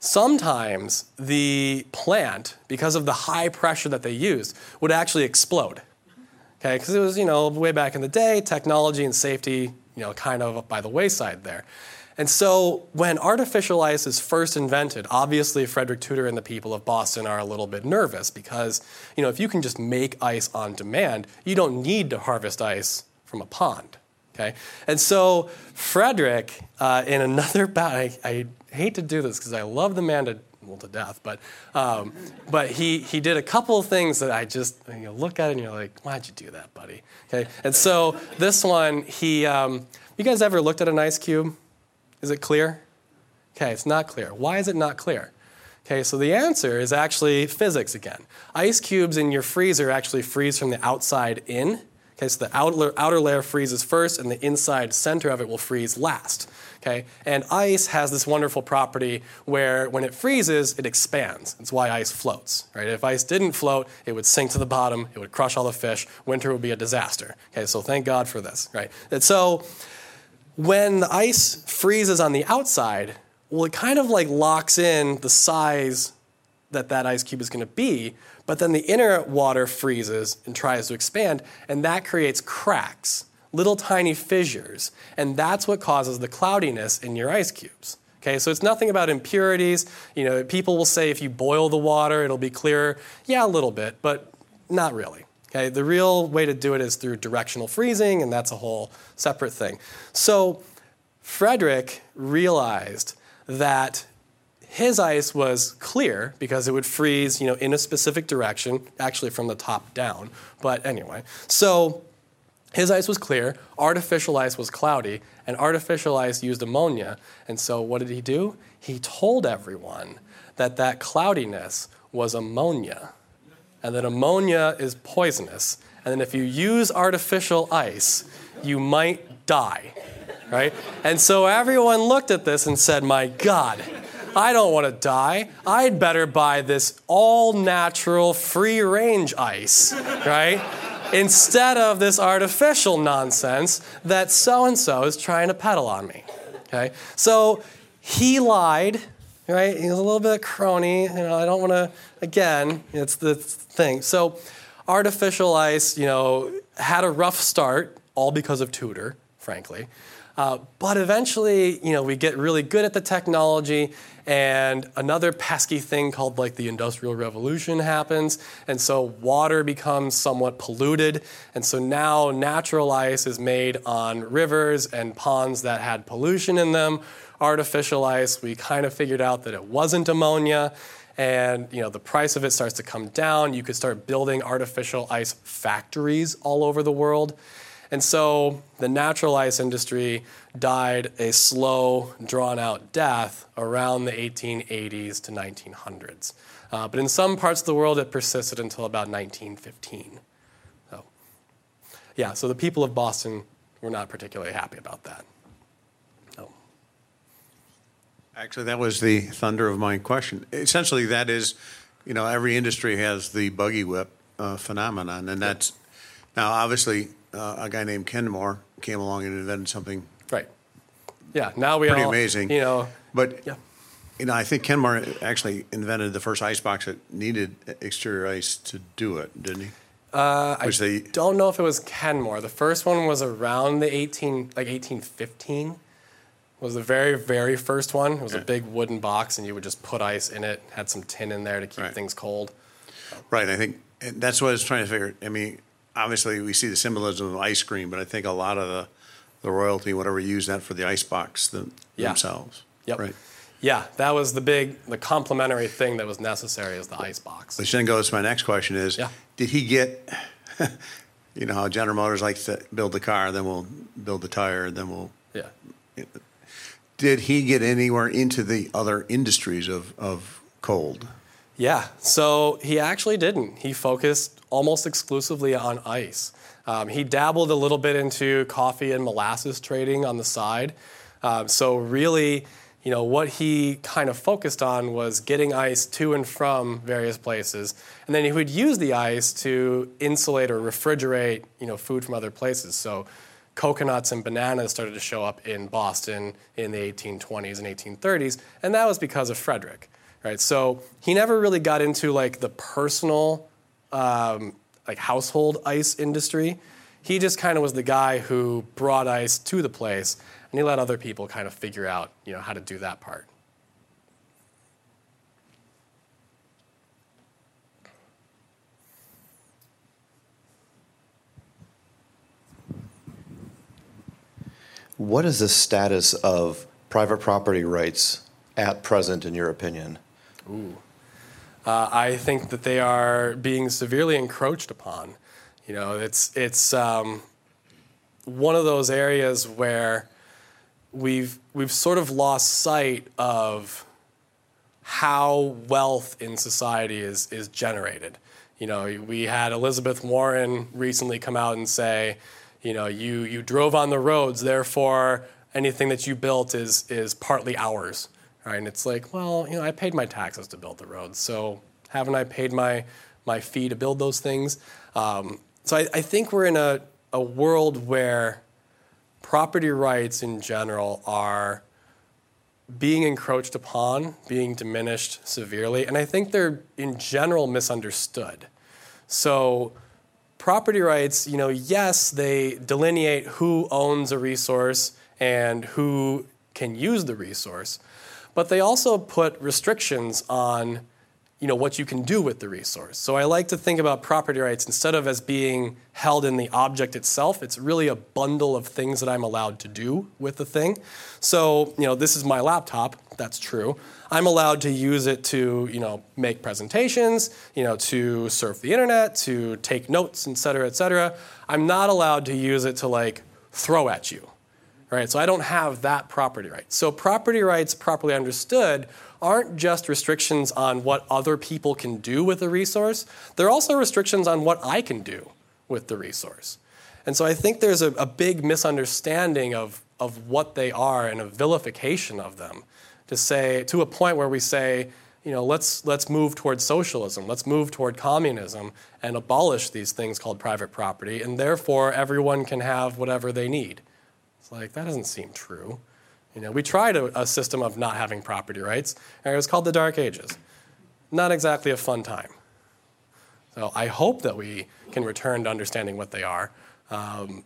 sometimes the plant, because of the high pressure that they used, would actually explode okay because it was you know way back in the day technology and safety you know kind of by the wayside there. And so when artificial ice is first invented obviously frederick tudor and the people of boston are a little bit nervous because you know if you can just make ice on demand you don't need to harvest ice from a pond okay? And so frederick uh, in another bout I, I hate to do this because i love the man to well to death, but um, but he he did a couple of things that I just you know, look at it and you're like, why'd you do that, buddy? Okay, and so this one he, um, you guys ever looked at an ice cube? Is it clear? Okay, it's not clear. Why is it not clear? Okay, so the answer is actually physics again. Ice cubes in your freezer actually freeze from the outside in. Okay, so the outer, outer layer freezes first, and the inside center of it will freeze last. Okay, and ice has this wonderful property where when it freezes, it expands. It's why ice floats. Right? If ice didn't float, it would sink to the bottom. It would crush all the fish. Winter would be a disaster. Okay, so thank God for this. Right? And so when the ice freezes on the outside, well, it kind of like locks in the size that that ice cube is going to be, but then the inner water freezes and tries to expand, and that creates cracks, little tiny fissures, and that's what causes the cloudiness in your ice cubes. Okay, so it's nothing about impurities. You know, people will say if you boil the water, it'll be clearer. Yeah, a little bit, but not really. Okay, the real way to do it is through directional freezing, and that's a whole separate thing. So Frederick realized that his ice was clear because it would freeze, you know, in a specific direction, actually from the top down. But anyway, so his ice was clear, artificial ice was cloudy, and artificial ice used ammonia. And so what did he do? He told everyone that that cloudiness was ammonia, and that ammonia is poisonous, and then if you use artificial ice, you might die. Right? And so everyone looked at this and said, My God, I don't want to die. I'd better buy this all natural, free range ice, right? Instead of this artificial nonsense that so and so is trying to peddle on me. Okay? So he lied, right? He was a little bit crony. You know, I don't want to, again, it's the thing. So artificial ice, you know, had a rough start, all because of Tudor, frankly. Uh, but eventually, you know, we get really good at the technology, and another pesky thing called like the Industrial Revolution happens, and so water becomes somewhat polluted, and so now natural ice is made on rivers and ponds that had pollution in them. Artificial ice, we kind of figured out that it wasn't ammonia, and you know the price of it starts to come down. You could start building artificial ice factories all over the world. And so the natural ice industry died a slow, drawn out death around the 1880s to 1900s. Uh, but in some parts of the world, it persisted until about 1915. So, yeah, so the people of Boston were not particularly happy about that. No. Actually, that was the thunder of my question. Essentially, that is, you know, every industry has the buggy whip uh, phenomenon, and that's now obviously uh, a guy named Kenmore came along and invented something Right. Yeah, now we pretty all, amazing. You know, but yeah. you know, I think Kenmore actually invented the first ice box that needed exterior ice to do it, didn't he? Uh, I they- don't know if it was Kenmore. The first one was around the 18, like 1815 was the very, very first one. It was a big wooden box, and you would just put ice in it, had some tin in there to keep Right. things cold. Right. I think and that's what I was trying to figure. I mean, obviously we see the symbolism of ice cream, but I think a lot of the the royalty, whatever, used that for the ice box them, Yeah. themselves. Yep. Right. Yeah, that was the big, the complementary thing that was necessary is the ice box. Which then goes to my next question: Is Yeah. did he get? you know how General Motors likes to build the car, then we'll build the tire, then we'll. Yeah. Did he get anywhere into the other industries of, of cold? Yeah, so he actually didn't. He focused almost exclusively on ice. Um, he dabbled a little bit into coffee and molasses trading on the side. Um, so really, you know, what he kind of focused on was getting ice to and from various places, and then he would use the ice to insulate or refrigerate, you know, food from other places. So coconuts and bananas started to show up in Boston in the 1820s and 1830s, and that was because of Frederick, right? So he never really got into like the personal, um, like household ice industry. He just kind of was the guy who brought ice to the place, and he let other people kind of figure out, you know, how to do that part. What is the status of private property rights at present, in your opinion? Ooh. Uh, I think that they are being severely encroached upon. You know, it's it's um, one of those areas where we've we've sort of lost sight of how wealth in society is is generated. You know, we had Elizabeth Warren recently come out and say, you know, you, you drove on the roads, therefore anything that you built is, is partly ours. Right? And it's like, well, you know, I paid my taxes to build the roads, so haven't I paid my, my fee to build those things? Um, so I, I think we're in a, a world where property rights in general are being encroached upon, being diminished severely, and I think they're in general misunderstood. So, property rights, you know, yes, they delineate who owns a resource and who can use the resource, but they also put restrictions on you know what you can do with the resource. So I like to think about property rights instead of as being held in the object itself. It's really a bundle of things that I'm allowed to do with the thing. So you know this is my laptop. That's true. I'm allowed to use it to you know make presentations, you know to surf the internet, to take notes, et cetera, et cetera. I'm not allowed to use it to like throw at you. Right? So I don't have that property right. So property rights properly understood aren't just restrictions on what other people can do with the resource, they're also restrictions on what I can do with the resource. And so I think there's a, a big misunderstanding of, of what they are and a vilification of them to say, to a point where we say, you know, let's, let's move towards socialism, let's move toward communism and abolish these things called private property, and therefore everyone can have whatever they need. It's like, that doesn't seem true. You know, we tried a, a system of not having property rights, and it was called the Dark Ages. Not exactly a fun time. So I hope that we can return to understanding what they are. Um,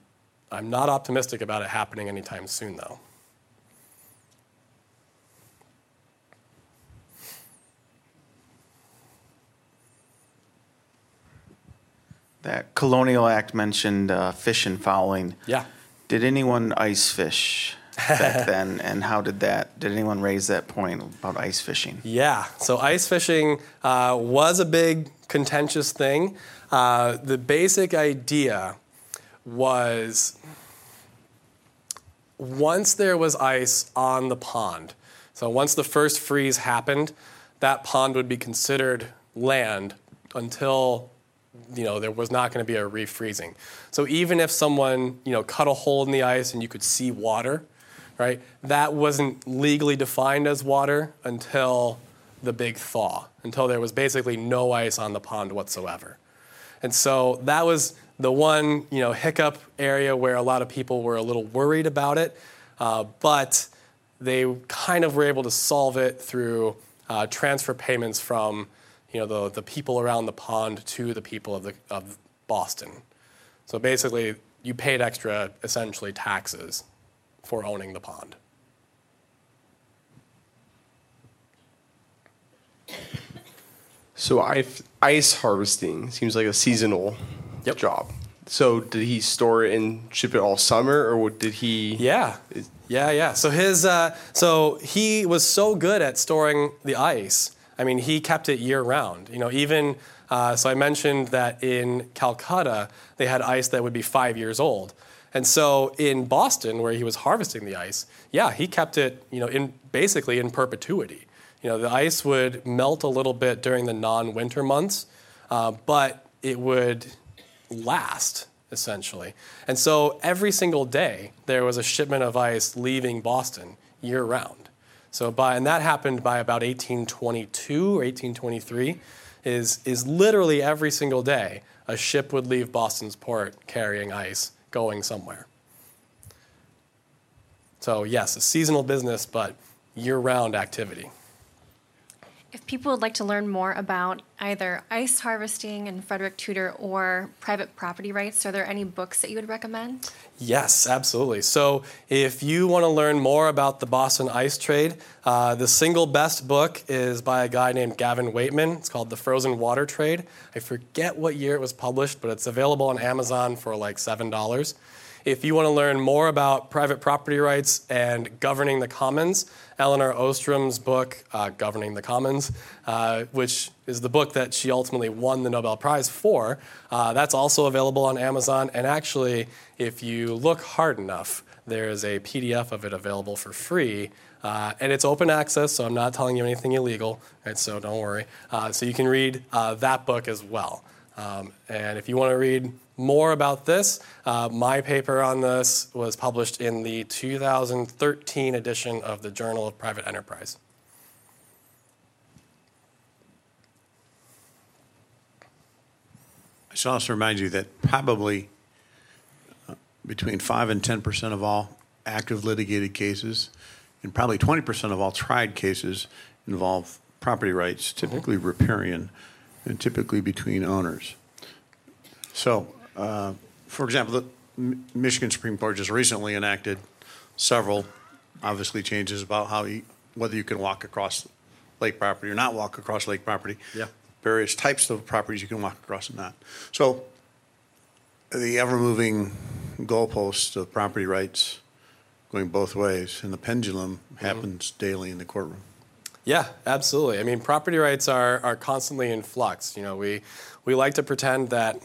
I'm not optimistic about it happening anytime soon, though. That Colonial Act mentioned uh, fish and fowling. Yeah. Did anyone ice fish? back then, and how did that? Did anyone raise that point about ice fishing? Yeah, so ice fishing uh, was a big contentious thing. Uh, the basic idea was once there was ice on the pond, so once the first freeze happened, that pond would be considered land until you know there was not going to be a refreezing. So even if someone you know cut a hole in the ice and you could see water, right? That wasn't legally defined as water until the big thaw, until there was basically no ice on the pond whatsoever. And so that was the one, you know, hiccup area where a lot of people were a little worried about it, uh, but they kind of were able to solve it through uh, transfer payments from, you know, the, the people around the pond to the people of, the, of Boston. So basically, you paid extra, essentially, taxes for owning the pond. So ice harvesting seems like a seasonal yep. job. So did he store it and ship it all summer, or did he? Yeah, yeah, yeah. So his, uh, so he was so good at storing the ice. I mean, he kept it year round. You know, even uh, so, I mentioned that in Calcutta they had ice that would be five years old. And so in Boston, where he was harvesting the ice, yeah, he kept it, you know, in basically in perpetuity. You know, the ice would melt a little bit during the non-winter months, uh, but it would last essentially. And so every single day there was a shipment of ice leaving Boston year round. So by and that happened by about 1822 or 1823 is is literally every single day a ship would leave Boston's port carrying ice going somewhere. So, yes, a seasonal business, but year round activity. If people would like to learn more about either ice harvesting and Frederick Tudor or private property rights, are there any books that you would recommend? Yes, absolutely. So, if you want to learn more about the Boston ice trade, uh, the single best book is by a guy named Gavin Weightman. It's called The Frozen Water Trade. I forget what year it was published, but it's available on Amazon for like $7. If you want to learn more about private property rights and governing the commons, Elinor Ostrom's book, uh, Governing the Commons, uh, which is the book that she ultimately won the Nobel Prize for, uh, that's also available on Amazon. And actually, if you look hard enough, there is a PDF of it available for free. Uh, and it's open access, so I'm not telling you anything illegal, right? So don't worry. Uh, so you can read uh, that book as well. Um, and if you want to read more about this, uh, my paper on this was published in the 2013 edition of the Journal of Private Enterprise. I should also remind you that probably uh, between 5 and 10 percent of all active litigated cases and probably 20 percent of all tried cases involve property rights, typically riparian and typically between owners. So, uh, for example, the M- Michigan Supreme Court just recently enacted several, obviously, changes about how you, whether you can walk across lake property or not walk across lake property. Yeah. Various types of properties you can walk across and not. So, the ever-moving goalpost of property rights going both ways, and the pendulum happens daily in the courtroom. Yeah, absolutely. I mean, property rights are, are constantly in flux. You know, we, we like to pretend that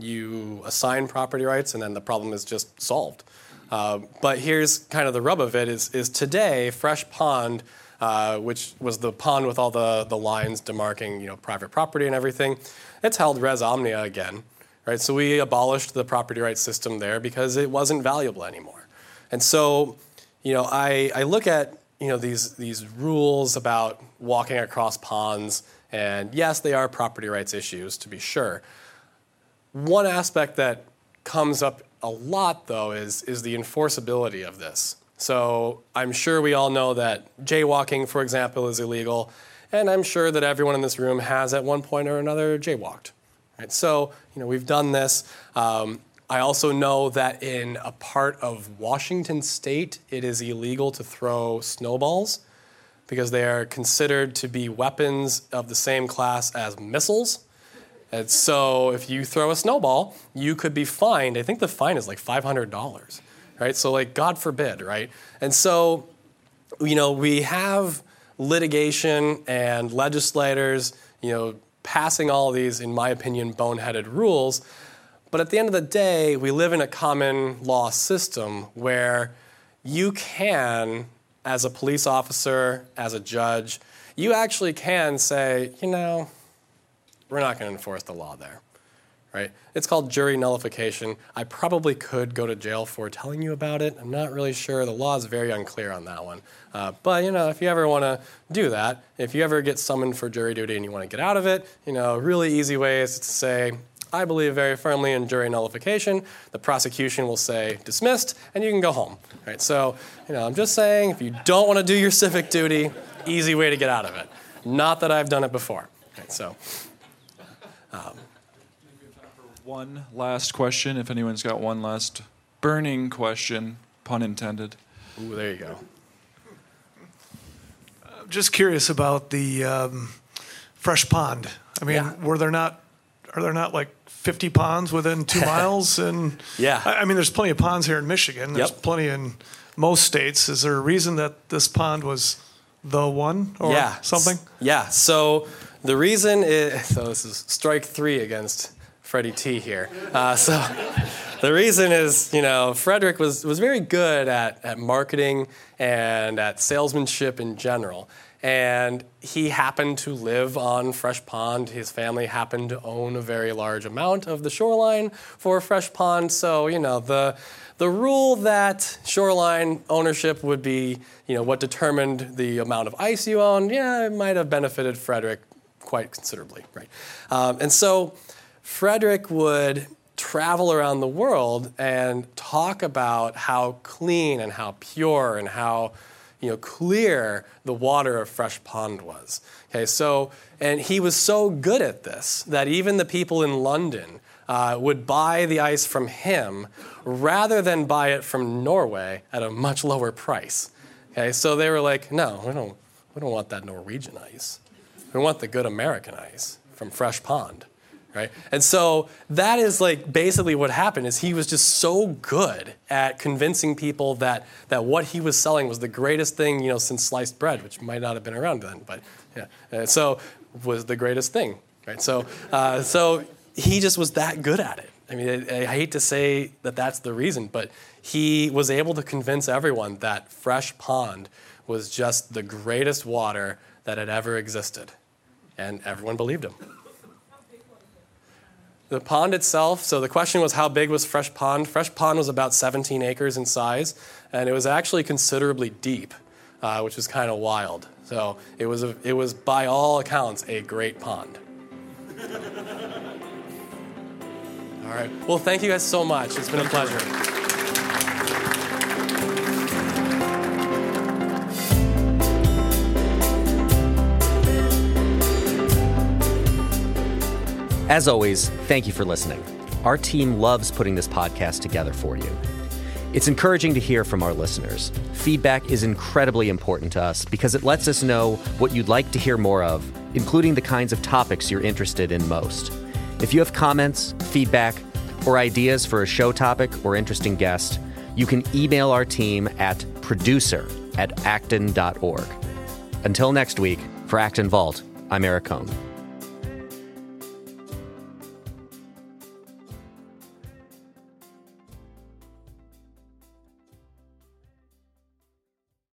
you assign property rights and then the problem is just solved. Uh, but here's kind of the rub of it is, is today, Fresh Pond, uh, which was the pond with all the, the lines demarking, you know, private property and everything, it's held res omnia again, right? So we abolished the property rights system there because it wasn't valuable anymore. And so, you know, I, I look at you know these these rules about walking across ponds, and yes, they are property rights issues to be sure. One aspect that comes up a lot though is is the enforceability of this. So I'm sure we all know that jaywalking, for example, is illegal, and I'm sure that everyone in this room has at one point or another jaywalked. Right? So you know we've done this. Um, I also know that in a part of Washington state, it is illegal to throw snowballs because they are considered to be weapons of the same class as missiles. And so if you throw a snowball, you could be fined. I think the fine is like $500, right? So, like, God forbid, right? And so, you know, we have litigation and legislators, you know, passing all these, in my opinion, boneheaded rules but at the end of the day, we live in a common law system where you can, as a police officer, as a judge, you actually can say, you know, we're not going to enforce the law there. Right? It's called jury nullification. I probably could go to jail for telling you about it. I'm not really sure. The law is very unclear on that one. Uh, but you know, if you ever want to do that, if you ever get summoned for jury duty and you want to get out of it, you know, a really easy way is to say, I believe very firmly in jury nullification. The prosecution will say dismissed, and you can go home. Right? So, you know, I'm just saying, if you don't want to do your civic duty, easy way to get out of it. Not that I've done it before. Right? So, um, one last question, if anyone's got one last burning question, pun intended. Ooh, there you go. I'm just curious about the um, fresh pond. I mean, Yeah. were there not are there not like 50 ponds within two miles? And Yeah. I, I mean, there's plenty of ponds here in Michigan. There's Yep. plenty in most states. Is there a reason that this pond was the one or yeah. something? Yeah. So the reason is so this is strike three against Freddie T here. Uh, so the reason is, you know, Frederick was was very good at at marketing and at salesmanship in general. And he happened to live on Fresh Pond. His family happened to own a very large amount of the shoreline for Fresh Pond. So, you know, the the rule that shoreline ownership would be, you know, what determined the amount of ice you owned, yeah, it might have benefited Frederick quite considerably, right? Um, and so Frederick would travel around the world and talk about how clean and how pure and how you know clear the water of fresh pond was okay? So and he was so good at this that even the people in london uh, would buy the ice from him rather than buy it from norway at a much lower price okay? So they were like no we don't we don't want that norwegian ice. We want the good american ice from fresh pond right? And so that is like basically what happened is he was just so good at convincing people that that what he was selling was the greatest thing you know since sliced bread which might not have been around then but yeah. And so was the greatest thing right? So uh, so he just was that good at it. I mean I, I hate to say that that's the reason but he was able to convince everyone that fresh pond was just the greatest water that had ever existed. And everyone believed him The pond itself, so the question was how big was Fresh Pond? Fresh Pond was about 17 acres in size, and it was actually considerably deep, uh, which is kind of wild. So it was, a, it was, by all accounts, a great pond. all right. Well, thank you guys so much. It's been a pleasure. As always, thank you for listening. Our team loves putting this podcast together for you. It's encouraging to hear from our listeners. Feedback is incredibly important to us because it lets us know what you'd like to hear more of, including the kinds of topics you're interested in most. If you have comments, feedback, or ideas for a show topic or interesting guest, you can email our team at producer at acton.org. Until next week, for Acton Vault, I'm Eric Kohn.